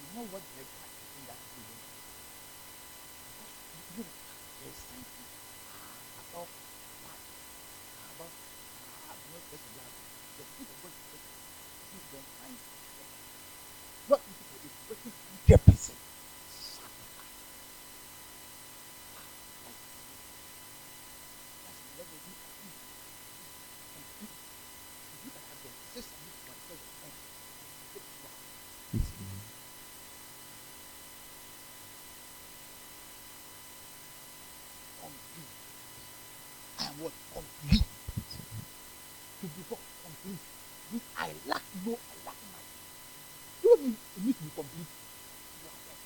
You know what the impact is in that feeling? Because you know, there's something about life, about ah, you know, there's a lot. The spirit of God is working. You don't find what people is working hundred percent. Sacrifice. Ah, that's that's the level you are in. And if if you can have the system, you can have the and wow. complete. I am what? Complete. To become complete. Means I lack no, I lack nothing. You know what it means it means to be complete? You are what?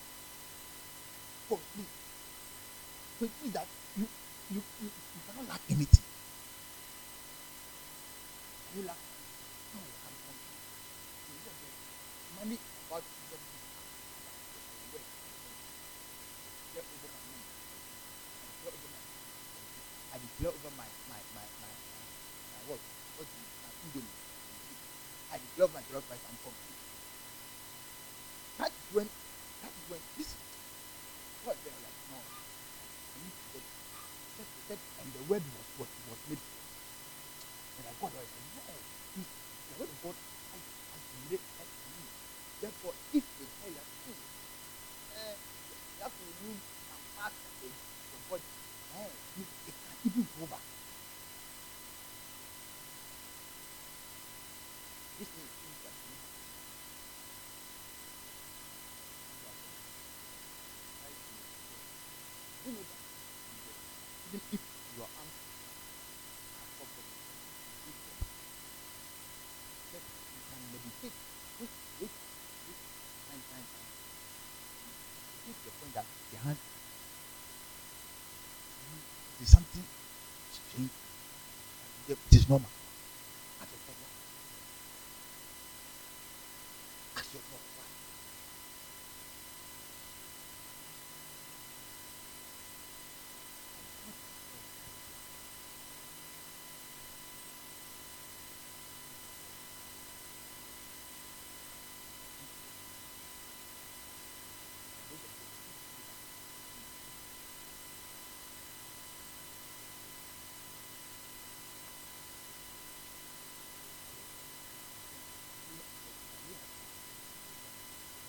Complete. So it means that you you you, you cannot lack anything. Can you lack money? No, I'm complete. So you know the money is about to get me away. Get over my money. I declare over my I declare over my my my my my, my what what you- indomie. I declare over my jollof rice I'm complete. That is when that is when this what they are like no I need to get said, said, and the word was was was made flesh. And I got. I said, no, this the word of God has, been made to me. Therefore, if they tell you, hmm, eh, you have to remove some parts of the, the body, eh, it, it can even go back. This is even if your arms are comfortable, you can meditate. Which, time, time, time. You get to the point that the hand is something strange. It is normal. Ask yourself why. Ask yourself why.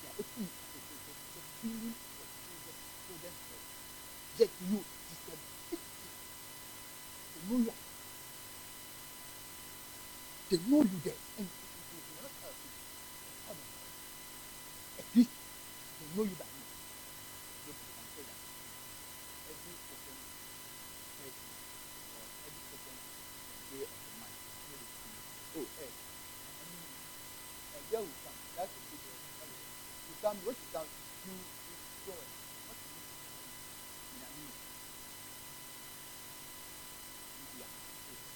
They are opening the, the, the, the feeling of children, children Yet you, it is the big thing. They know you are. They know you there. And they, they, they, they are not you. They are proud of you. At least they know you by name. Look, they can say that every second Thursday or every second day of the month, you know they come in. Oh, hey, I mean, a girl will come. That's a good girl. You come, when she comes, you, you go. What do you mean? In a minute. Yeah.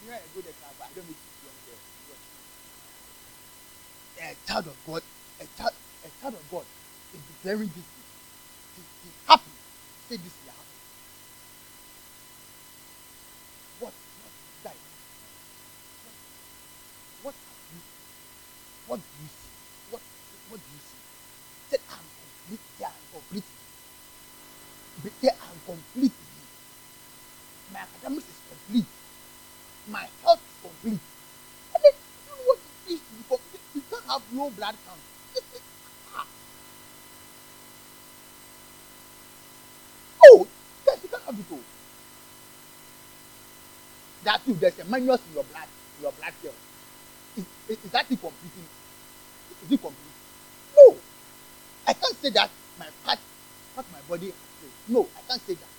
You know, I go there, but I don't make it young girl. You know. A child of God, a child, a child of God is declaring this he's happy. Say this, you are happy. What? What? Die. What? What have you? What do you see? What? What do you see? Say, I'm complete. They are complete. But They are complete. My academics is complete. My health is complete. And then, you know what it is to be complete? You can't have low blood count. Ah. oh, yes, you can't have it all. That too, there's a minus in your blood, in your blood cells. Is, is, that it completing? Is it complete? No. I can't say that my part, part my body has failed. No, I can't say that.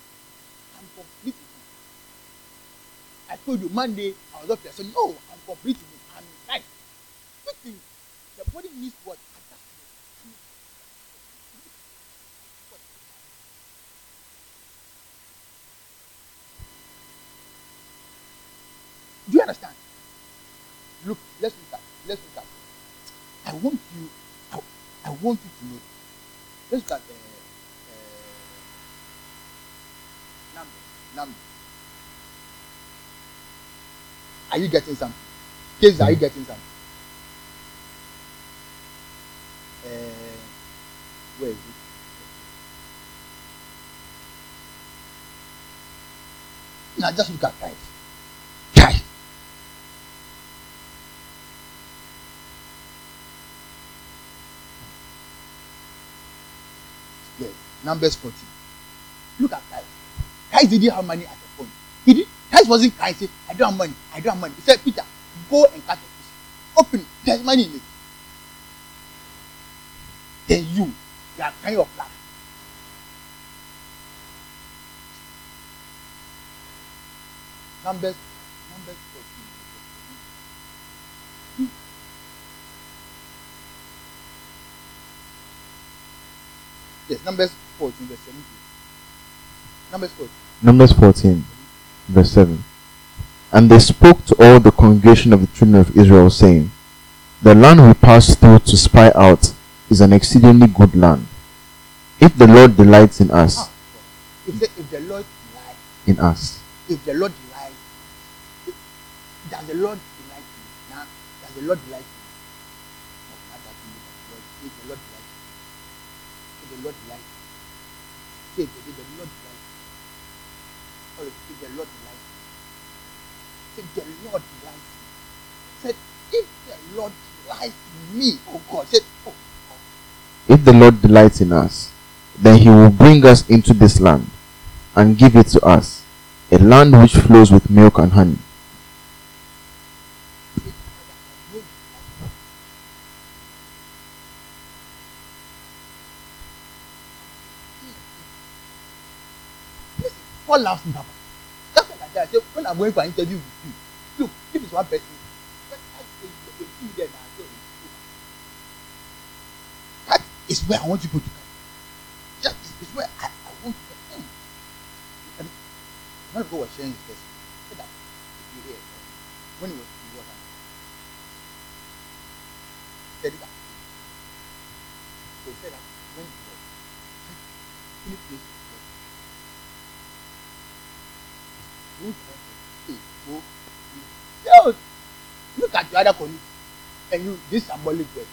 I'm complete with it. I told you Monday I was up there. So no, I'm complete with it. I'm. Good thing. The body needs. What? Understand? Look, let's look at let's look at. I want you. I, I want you to know. Let's look at uh, uh, numbers. Numbers. Are you getting something? Kids, are you getting something? Uh, where is it? Now just look at guys. Numbers 14. Look at guys. Guys didn't have money at the point. He did guys wasn't kind, say, I don't have money, I don't have money. He said, Peter, go and cut the fish. Open, there's money in it. Then you, you are kind of laugh. Numbers, numbers 14. Yes, numbers 14, verse 17. Numbers 14. Numbers 14, verse 7. And they spoke to all the congregation of the children of Israel, saying, The land we passed through to spy out is an exceedingly good land. If the Lord delights in us, Ah, if, the, if the Lord delights in us, if the Lord delight, if, does the Lord delight you? Now, does the Lord delight you? No, not that you look at the Lord. If the Lord delight you. If the Lord delight Say, if the, Lord you. Or if the Lord delight you. Say, the Lord you. Said, if the Lord delight me, oh God. Said, oh God. if the Lord delights in us, then he will bring us into this land and give it to us, a land which flows with milk and honey. God loves me, Papa. That's what I. I say, when I'm going for an interview with you, look, if it's one person, I say I say, "Oh, that is where I want you to come. That is, is where I, I want you to come. And one of God was sharing his. He said that if when he was was an said it. So he said that when he was any place he was, don't want to stay, go, you- Yo, look at your other colleague and you this symbolic word.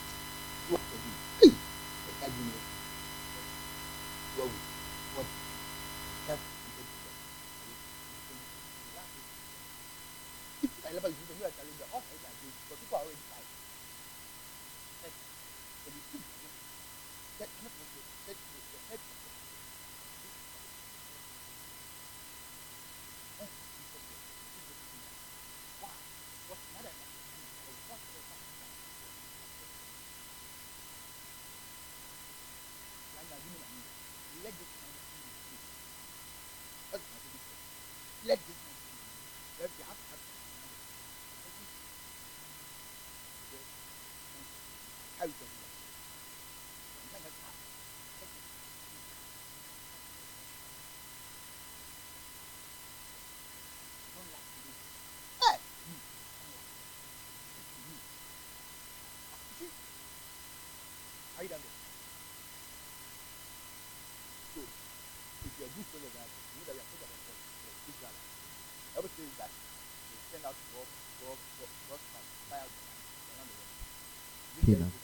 Argentina.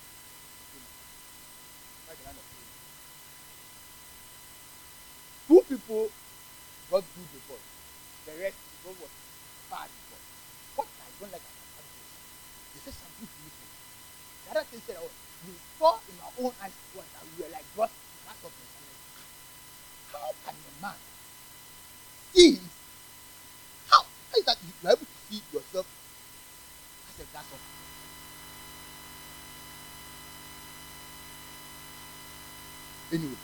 Anyway,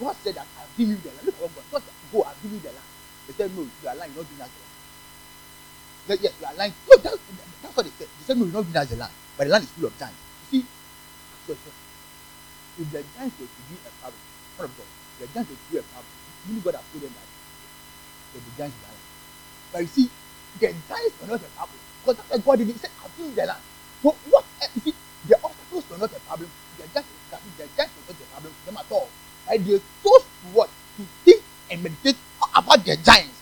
God said that I've given you the land. Look at what God God said, Go, I've given you the land. They said, No, you are lying, you're not giving us the land. They said, Yes, you are lying. No, that, that's what they said. They said, No, you're not giving us the land. But the land is full of giants. You see, so, so, if the giants were to be a problem, what of God? The giants were to be a problem. Really God has told them that the, giants die. But you see, the giants were not a problem because that's why God didn't say, I'll give you the land. So what eh, you see, the obstacles were not a problem. The giants, the giants were not a problem to them at all. And they chose to what? To think and meditate about the giants.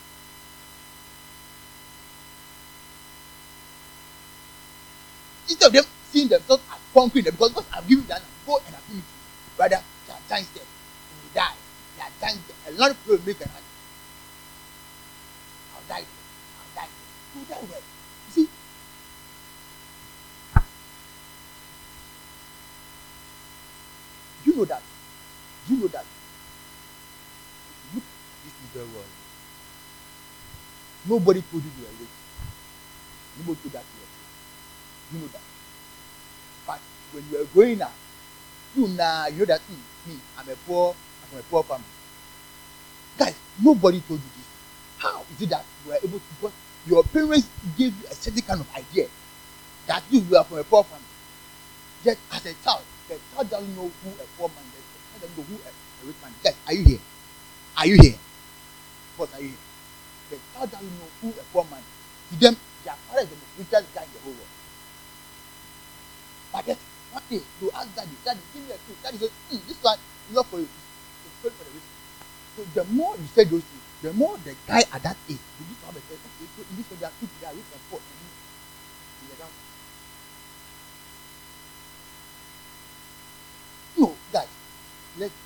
Instead of them seeing themselves as them, because God have given them go and appeal to rather there are giants there. We die. There are giants there. A lot of people make an answer. I'll die there. I'll die there. You die where? You see? Do you know that? Do you know that? Look this little world. Nobody told you you were rich. Nobody told that you were rich. You know that. But when you are growing up, you now you know that hmm, me, I'm a poor, I'm a poor family. Guys, nobody told you this. How is it that you are able to because your parents gave you a certain kind of idea that you, are from a poor family. Yet as a child, the child doesn't know who a poor man is, the child doesn't know who a, rich man is. Guys, are you here? Are you here? What are you here? The child doesn't know who a poor man is. To them, their father is the most richest guy in the whole world. But yet, one day, you ask daddy, daddy, give me a clue. Daddy says, hmm, this one is not for you. It's for the rich. So the more you say those things, the more the guy at that age will begin to have a sense, so in this way, there are two that are rich and poor. And you, you are down. No, guys, let's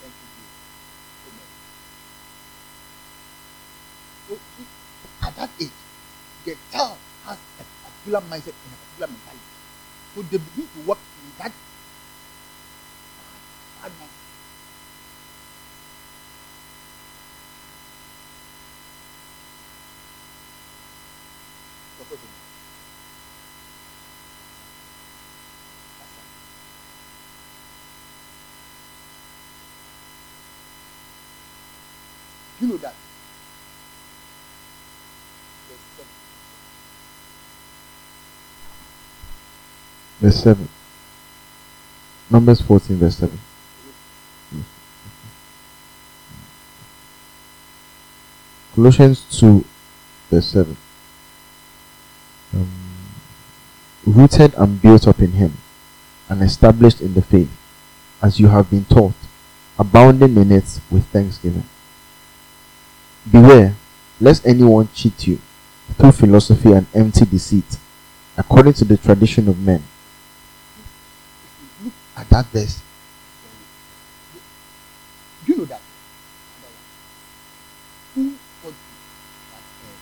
Thank you, Jesus. Amen. So, at that age, the child has a particular mindset and a particular mentality. So they begin to work in that bad mindset. Verse 7. Numbers 14, verse 7. Colossians 2, verse 7. Um, rooted and built up in Him, and established in the faith, as you have been taught, abounding in it with thanksgiving. Beware, lest anyone cheat you through philosophy and empty deceit, according to the tradition of men. At that verse, do you know that? Number one, who taught you that, uh,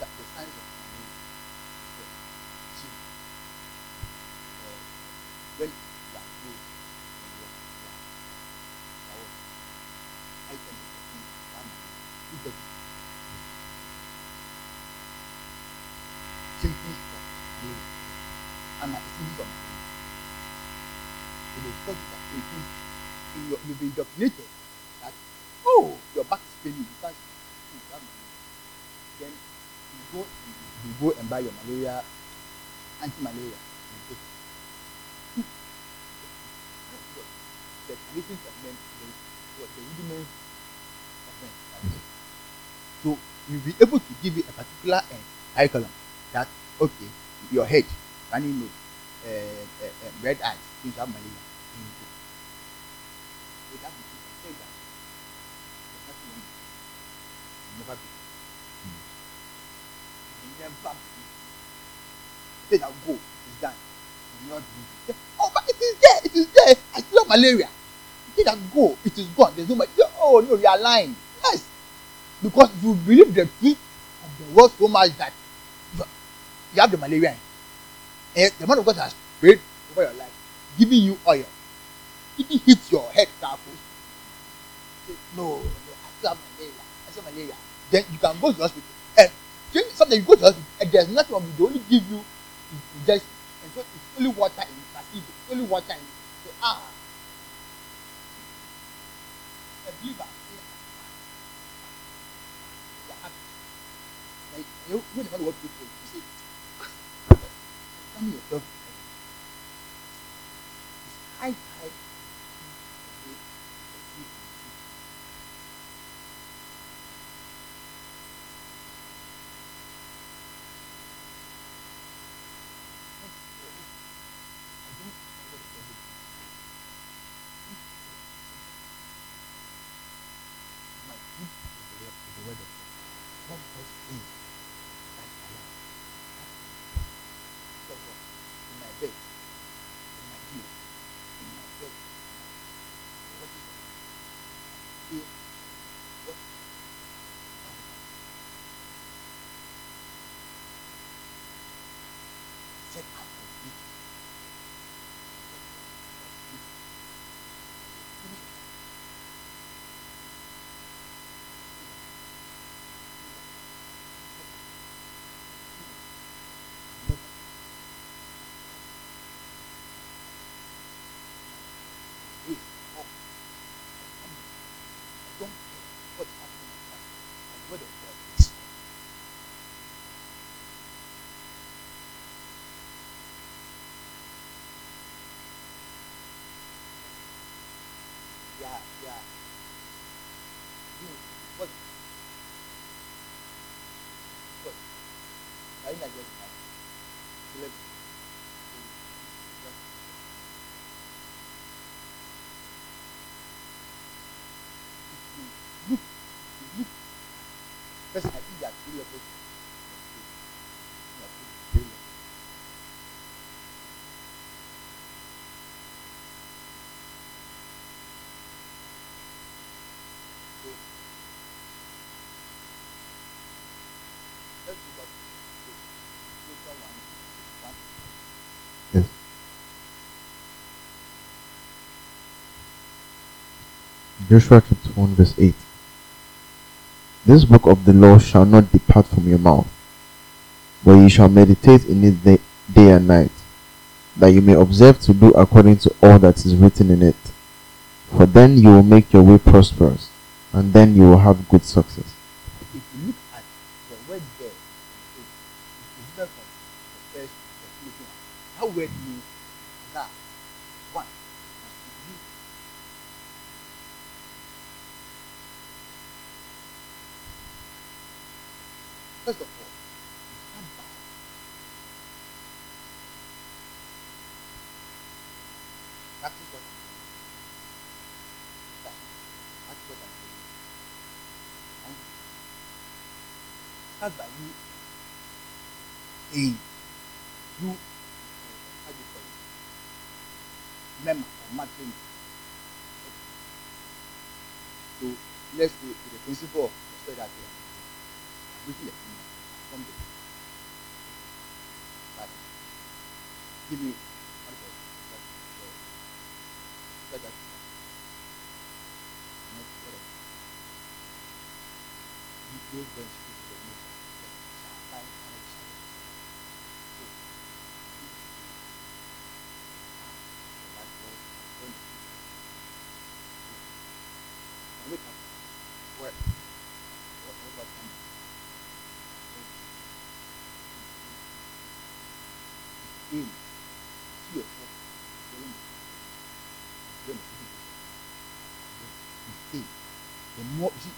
that the signs of marriage were cheap? Uh, when you are close, when you are you are- there was item of the thing, one man, who taught you? Symptoms of malaria. And uh, symptoms of malaria. So they taught you that you you you've been indoctrinated that oh your back is paining you can't sleep you have malaria then you go you go and buy your malaria anti-malaria you take it Hmm. That's what the traditions of men the what the rudiments of men that's it. so you'll be able to give you a particular uh, curriculum that okay your head runny nose, uh, uh, uh, red eyes, things have malaria. You go. So that means say that you. You. You go, it's done. You not. Oh, but it is there, it is there. I still have malaria. Say that go, it is gone. There's no malaria. Oh no, you are lying. Yes. Because you believe the truth of the word so much that you have the malaria. And the man of God has prayed over your life, giving you oil. If it hits your head, careful. No, no, I still have malaria. I still have malaria. Then you can go to the hospital. And sometimes you go to the hospital and there's nothing wrong. They only give you injection. And so it's only water in placebo. It's only water in. So, ah. A you know what people you see. Examine yourself. It's high Joshua chapter 1 verse 8. This book of the law shall not depart from your mouth, but ye shall meditate in it day, day and night, that you may observe to do according to all that is written in it. For then you will make your way prosperous, and then you will have good success. if you look at the word there, it is different from the first. That word means that one. You First of all, you stand by. Practice what I'm saying. Practice practice what I'm saying. And start by you saying you uh, how do you call it memo or marking so let's go to the principle of the that here i'm waiting the finger from the but give me what is it that that that next what else you those going to speak to the nature shall find and it shall so like God has done the people. Now look at where what what what come in see yourself telling the them you stay the more you see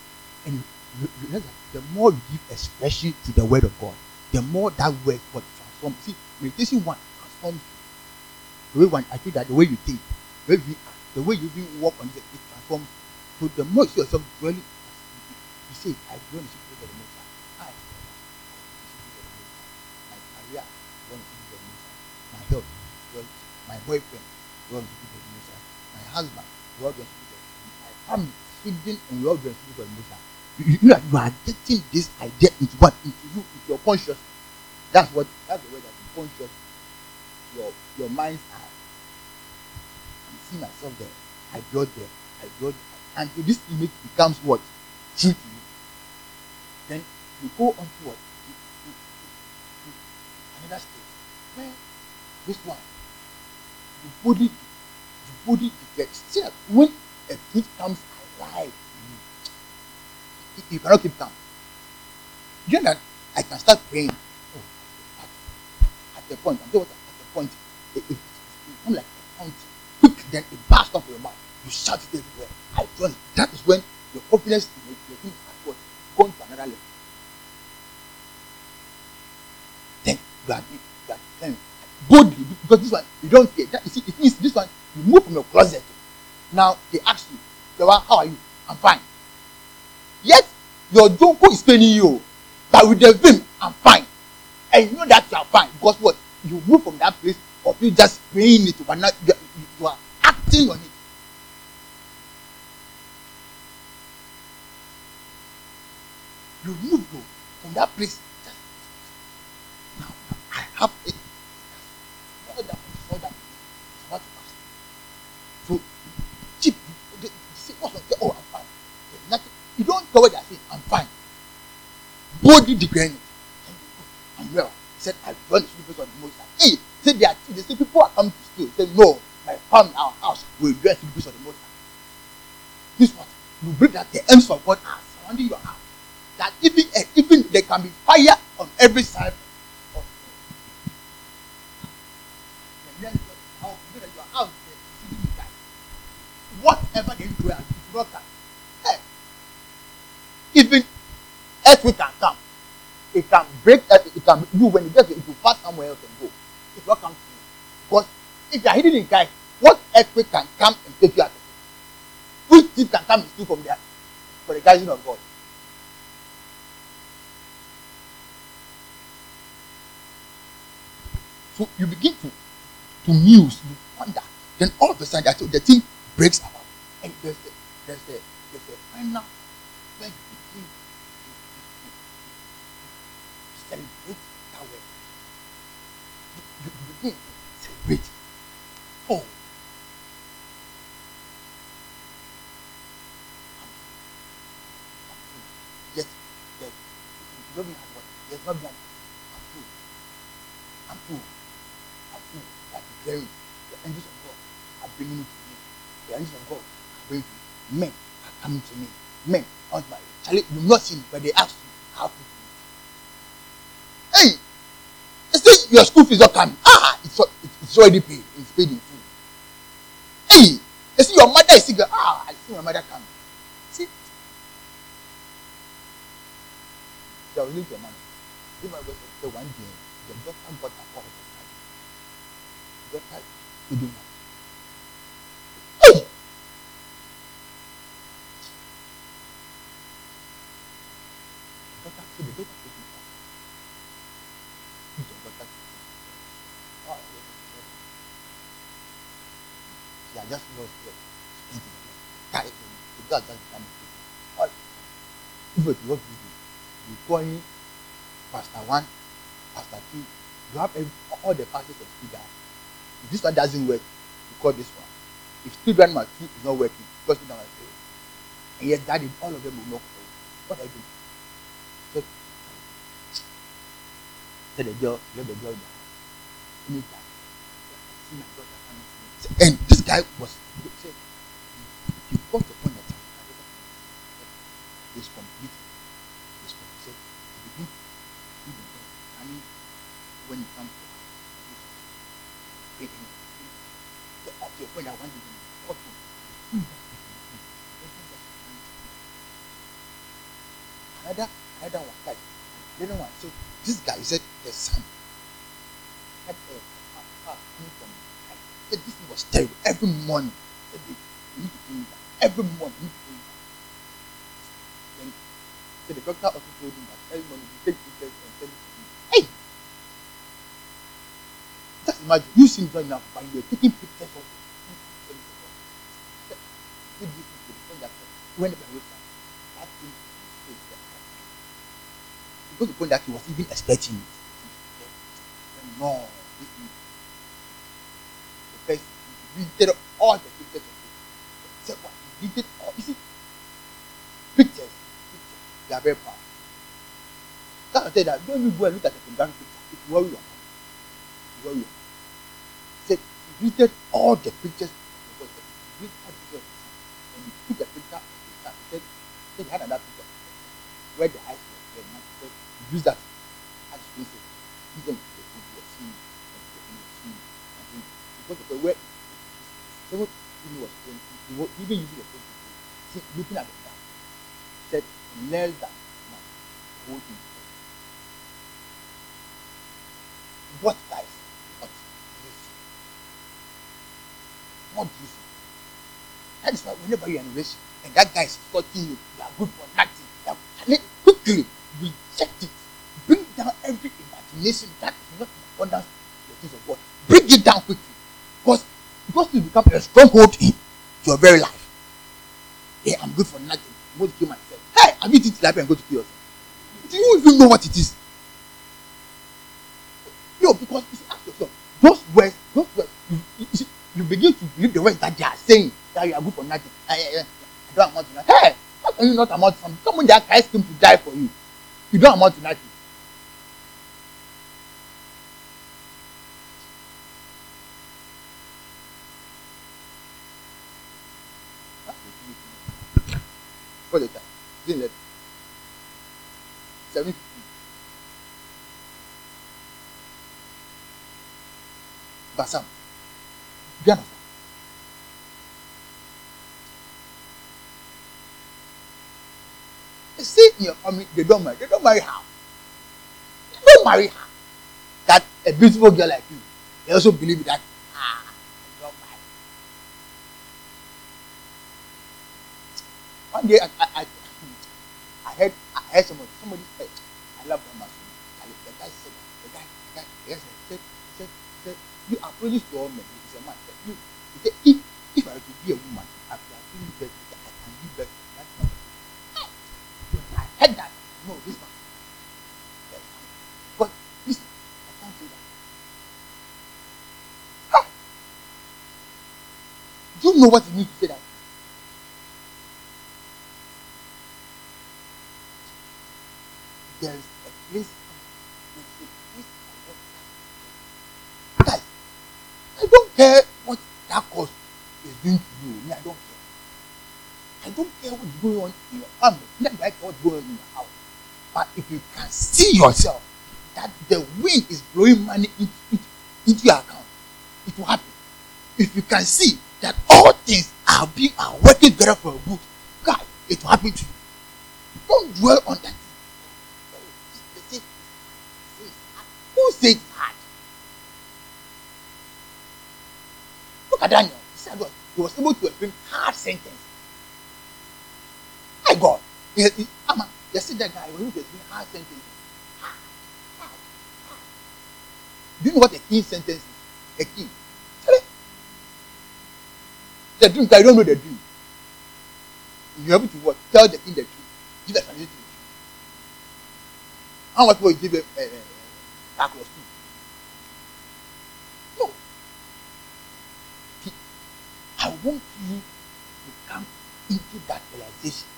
and you, you, you the more you give expression to the word of God the more that word will transform see meditation one transforms you. The way one, I feel that the way you think, the way, we, the way you even walk on it, it transforms. So the more you see yourself dwelling, you say, I dwell in the the Most High. I my career, dwell in the Most High. My health, dwell, my boyfriend, dwell in the Most High. My husband, dwell in the Most High. My family, Most High. You, you, you, are, you getting this idea into what? Into you, into your consciousness. That's what that's the way that you conscious your your mind's eye. I'm seeing myself there. I draw there. I draw there. And if this image becomes what? True to you. Then you go on to what? To, to, to another stage where this one, the body, the body detects. See when a truth comes alive you, cannot keep calm. You know that I can start praying at the point. I'm at the point. It, it, it, it like a fountain. Quick, then it bursts off your mouth. You shout it everywhere. I trust. That is when your confidence in your thing has what gone to another level. Then you are you declaring boldly because this one you don't fear. That, you see, it means this one you move from your closet. Now they ask you, how are oh, you? I'm fine. Yet your jonko is paining you, but with the vim, I'm fine and you know that you are fine because what you move from that place of you just praying it but not you, you are acting on it you move from that place now i have it what they are saying i'm fine body it I'm well. He said, I run the sleepers on the most. Hey, say they are they say people are coming to steal. He said, No, my family, our house will dwell sleepers on the most high. This one, you bring that the ends of God are surrounding your house. That even uh, even there can be fire on every side of the. Whatever they do, not come. Hey, even earthquake can come it can break it can you when it gets it will pass somewhere else and go. It will come to you. Because if you are hidden in Christ what earthquake can come and take you out of it? Which thief can come and steal from there? For the guardian of God. So you begin to to muse you wonder. Then all of a sudden the thing breaks apart and there's the there's the there's the final when celebrate that way. You, you begin to celebrate. Oh. Yes, yes. You don't have what? Yes, not blank. I'm full. I'm full. I'm full. Declaring the angels of God are bringing me to me. The angels of God are bringing to me. Men are coming to me. Men on my Charlie, you've not seen, but they ask you how to Hey, see your school fees are coming. Ah, it's, it's already paid. It's paid in full. Hey, you see your mother is sick. Ah, I see my mother coming. So I was your money. If I was the one day, the doctor got a call that. The doctor couldn't Hey! The doctor said the are just lost. The God just become a All you you call pastor one, pastor two, you have all the pastors of Student. If this one doesn't work, you call this one. If Student number two is not working, you call Student number three. And yes, that is all of them will not call. What are you? So, tell the girl, let the girl down. And this guy was said, he got the point that is complete. Is complete. He begin I mean, when you come to breaking the up to your point, I want you to cut Another, another one, like, another one. So this guy said the son had a car coming from I said this thing was terrible. Every morning, said, you. Every morning, you need so the doctor also told him that every morning you take pictures and send it to him. Hey! Just imagine, you seem right now, but you're taking pictures of. It the point that he was even expecting it. Said, No, this thing. The first, he deleted all the pictures of it. Said, what? He deleted all. You see, pictures, pictures, they are very powerful. That's why I said that don't even go and look at the pornographic picture. It will worry your mind. It will worry your mind. Said, he deleted all the pictures because he deleted all the pictures of his son. And he took the picture of his son. He said, he said he had another picture of his son where the eyes were there. And he said, he used that as a basis. He said, the food was seen. And the food was seen. And he, because of the way so what he was doing, he was even using the phone to say, see, looking at the back, said, less than man, the whole thing. What guys? What do you see? What do you see? Why whenever you're in a and that guy is insulting you, you are good for nothing. You are, quickly reject it. Bring down every imagination that is not in with the things of God. Bring it down quickly. Because because you become a stronghold in your very life. Hey, I'm good for nothing. I'm going to kill myself. Hey, have you eaten tilapia and go to kill yourself? Do you even know what it is? No, because you see, ask yourself, those words, those words, you, you, you, you begin to believe the words that they are saying that you are good for nothing. I, don't amount to nothing. Hey, how can you not amount to something? Someone that came to die for you. You don't amount to nothing. What the time? Didn't let seven fifteen. Basam. Do you understand? You see in your family, they don't marry. They don't marry her. They don't marry her. That a beautiful girl like you, they also believe that ah, I don't marry. One day I, I, I, I heard I heard somebody somebody said I love so much. And the guy said the guy the guy yes said said said you approach to all Do you know what it means to say that? there is a place guys I don't care what that cause is doing. To you me I don't care. I don't care what is going on in your family. Me I don't care what's going on in your house. But if you can see yourself that the wind is blowing money into, into, into your account it will happen. If you can see the dream guy you don't know the dream you are able to what tell the king the truth give explanation the truth how much more you give a uh, calculus to no. See, i want you to come into that realization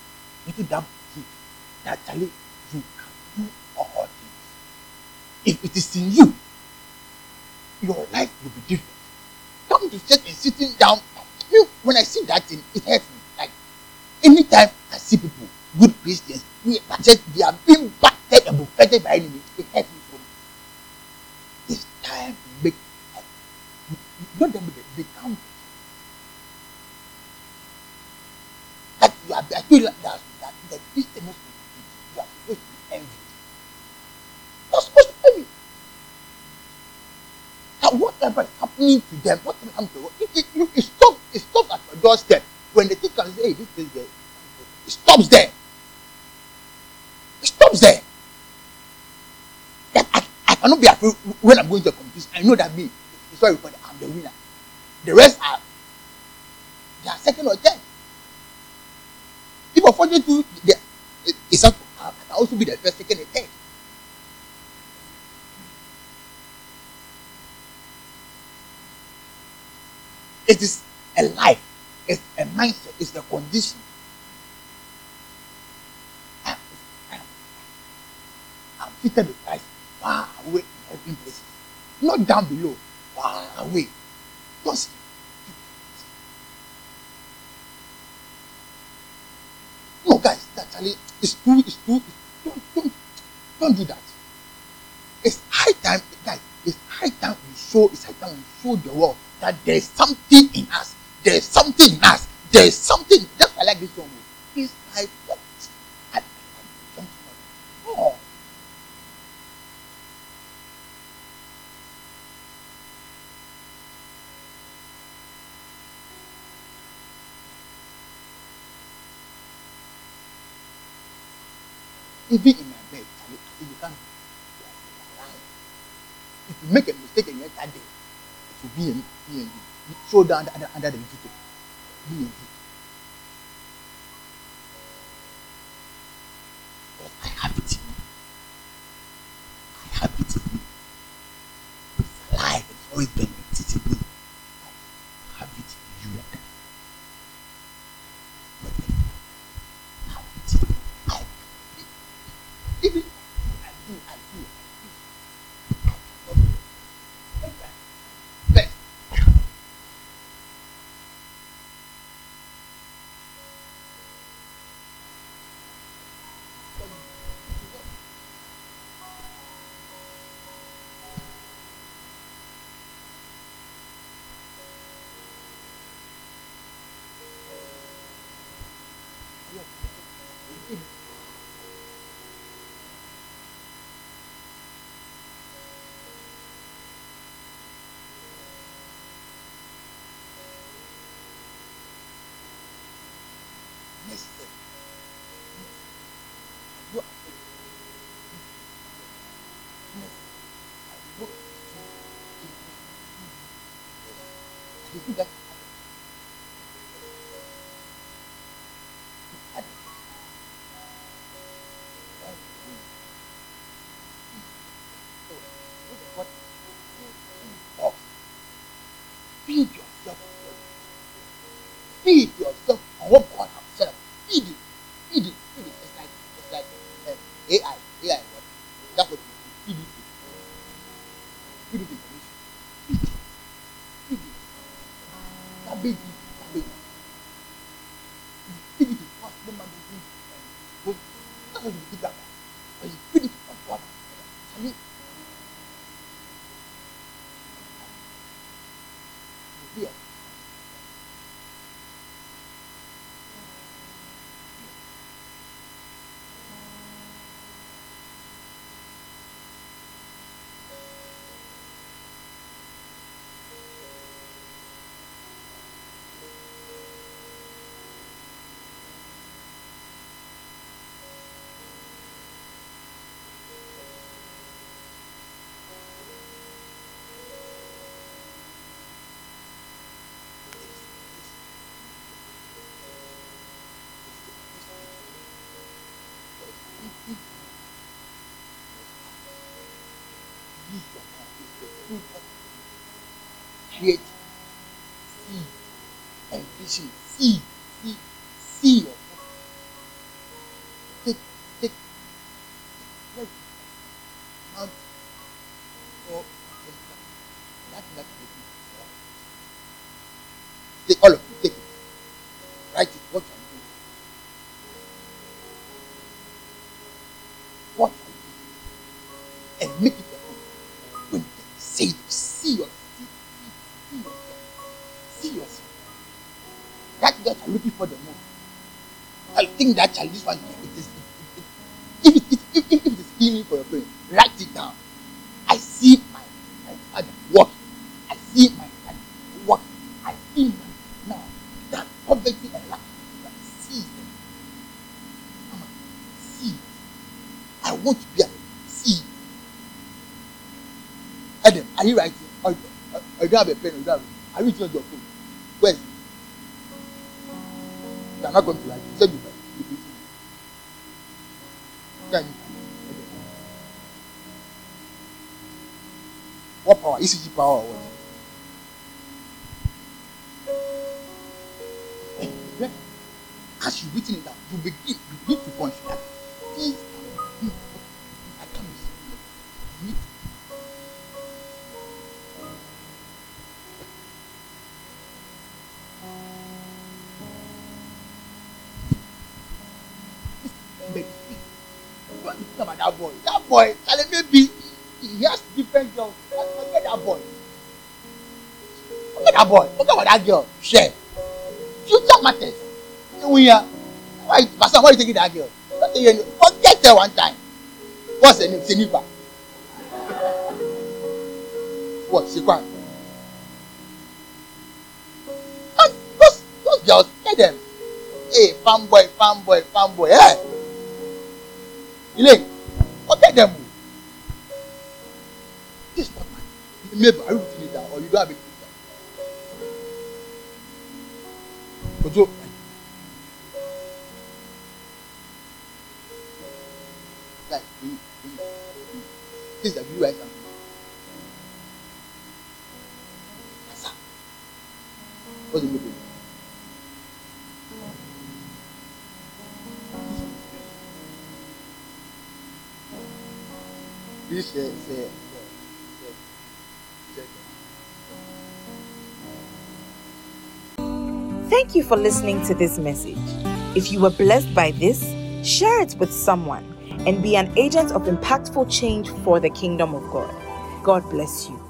into that truth that actually you can do all things. If it is in you your life will be different. Come to church and sitting down you when i see that thing it hurts me. Like anytime i see people good christians we yet they are being battered and buffeted by enemies it hurts me so much. It's time to make like know them they they count that you are i feel like that that the whatever is happening to them, what will happen to you? It, it, it, stops, it stops at your doorstep. When the thing comes, hey, this is there. It stops there. It stops there. That I, I cannot be afraid when I'm going to a competition. I know that me, sorry, but I'm the winner. The rest are they are second or third. If unfortunately, it's not, uh, I can also be the first, second, and third. It is a life, it's a mindset, it's a condition. I'm seated with Christ. Far away in heavenly places, not down below, far away. Don't No, guys, actually is too, it's too, don't, don't, don't do that. It's high time, guys, it's high time we show, it's high time we show the world that there's something in us. There's something in us. There's something. Just like this one. Oh. It's like what? I. Oh. Even in my bed, I think you can't. If you make a mistake and you enter there, to be be and you. Shoulder under, under, under the little Be and you. Yeah. And vision, see, see, see yourself. Take, take, take, out or that that Take all of you, take it. Write it, what I'm doing. What I'm doing. And make it your. When you say see. girls are looking for the moon. I think that child, this one, it is, if, if, if, if it is healing for your brain, write it down. I see my, my father walking. I see my father walking. I see my now that poverty and lack. I see them. Mama, see. I want to be a see. Adam, are you writing? I grab you have a pen? I do you a, are you doing your phone? Are not going to write. You said you write. You you? What power? ECG power or what? That girl. Share. Future matters here? Why, Pastor, why you taking that girl? Forget her one time. What's her name? Senifa. What? Sikwan. Those, those girls, get them. Hey, fanboy, fanboy, fanboy. Hey! Elaine, forget them. Oh, this is not my. Maybe for listening to this message. If you were blessed by this, share it with someone and be an agent of impactful change for the kingdom of God. God bless you.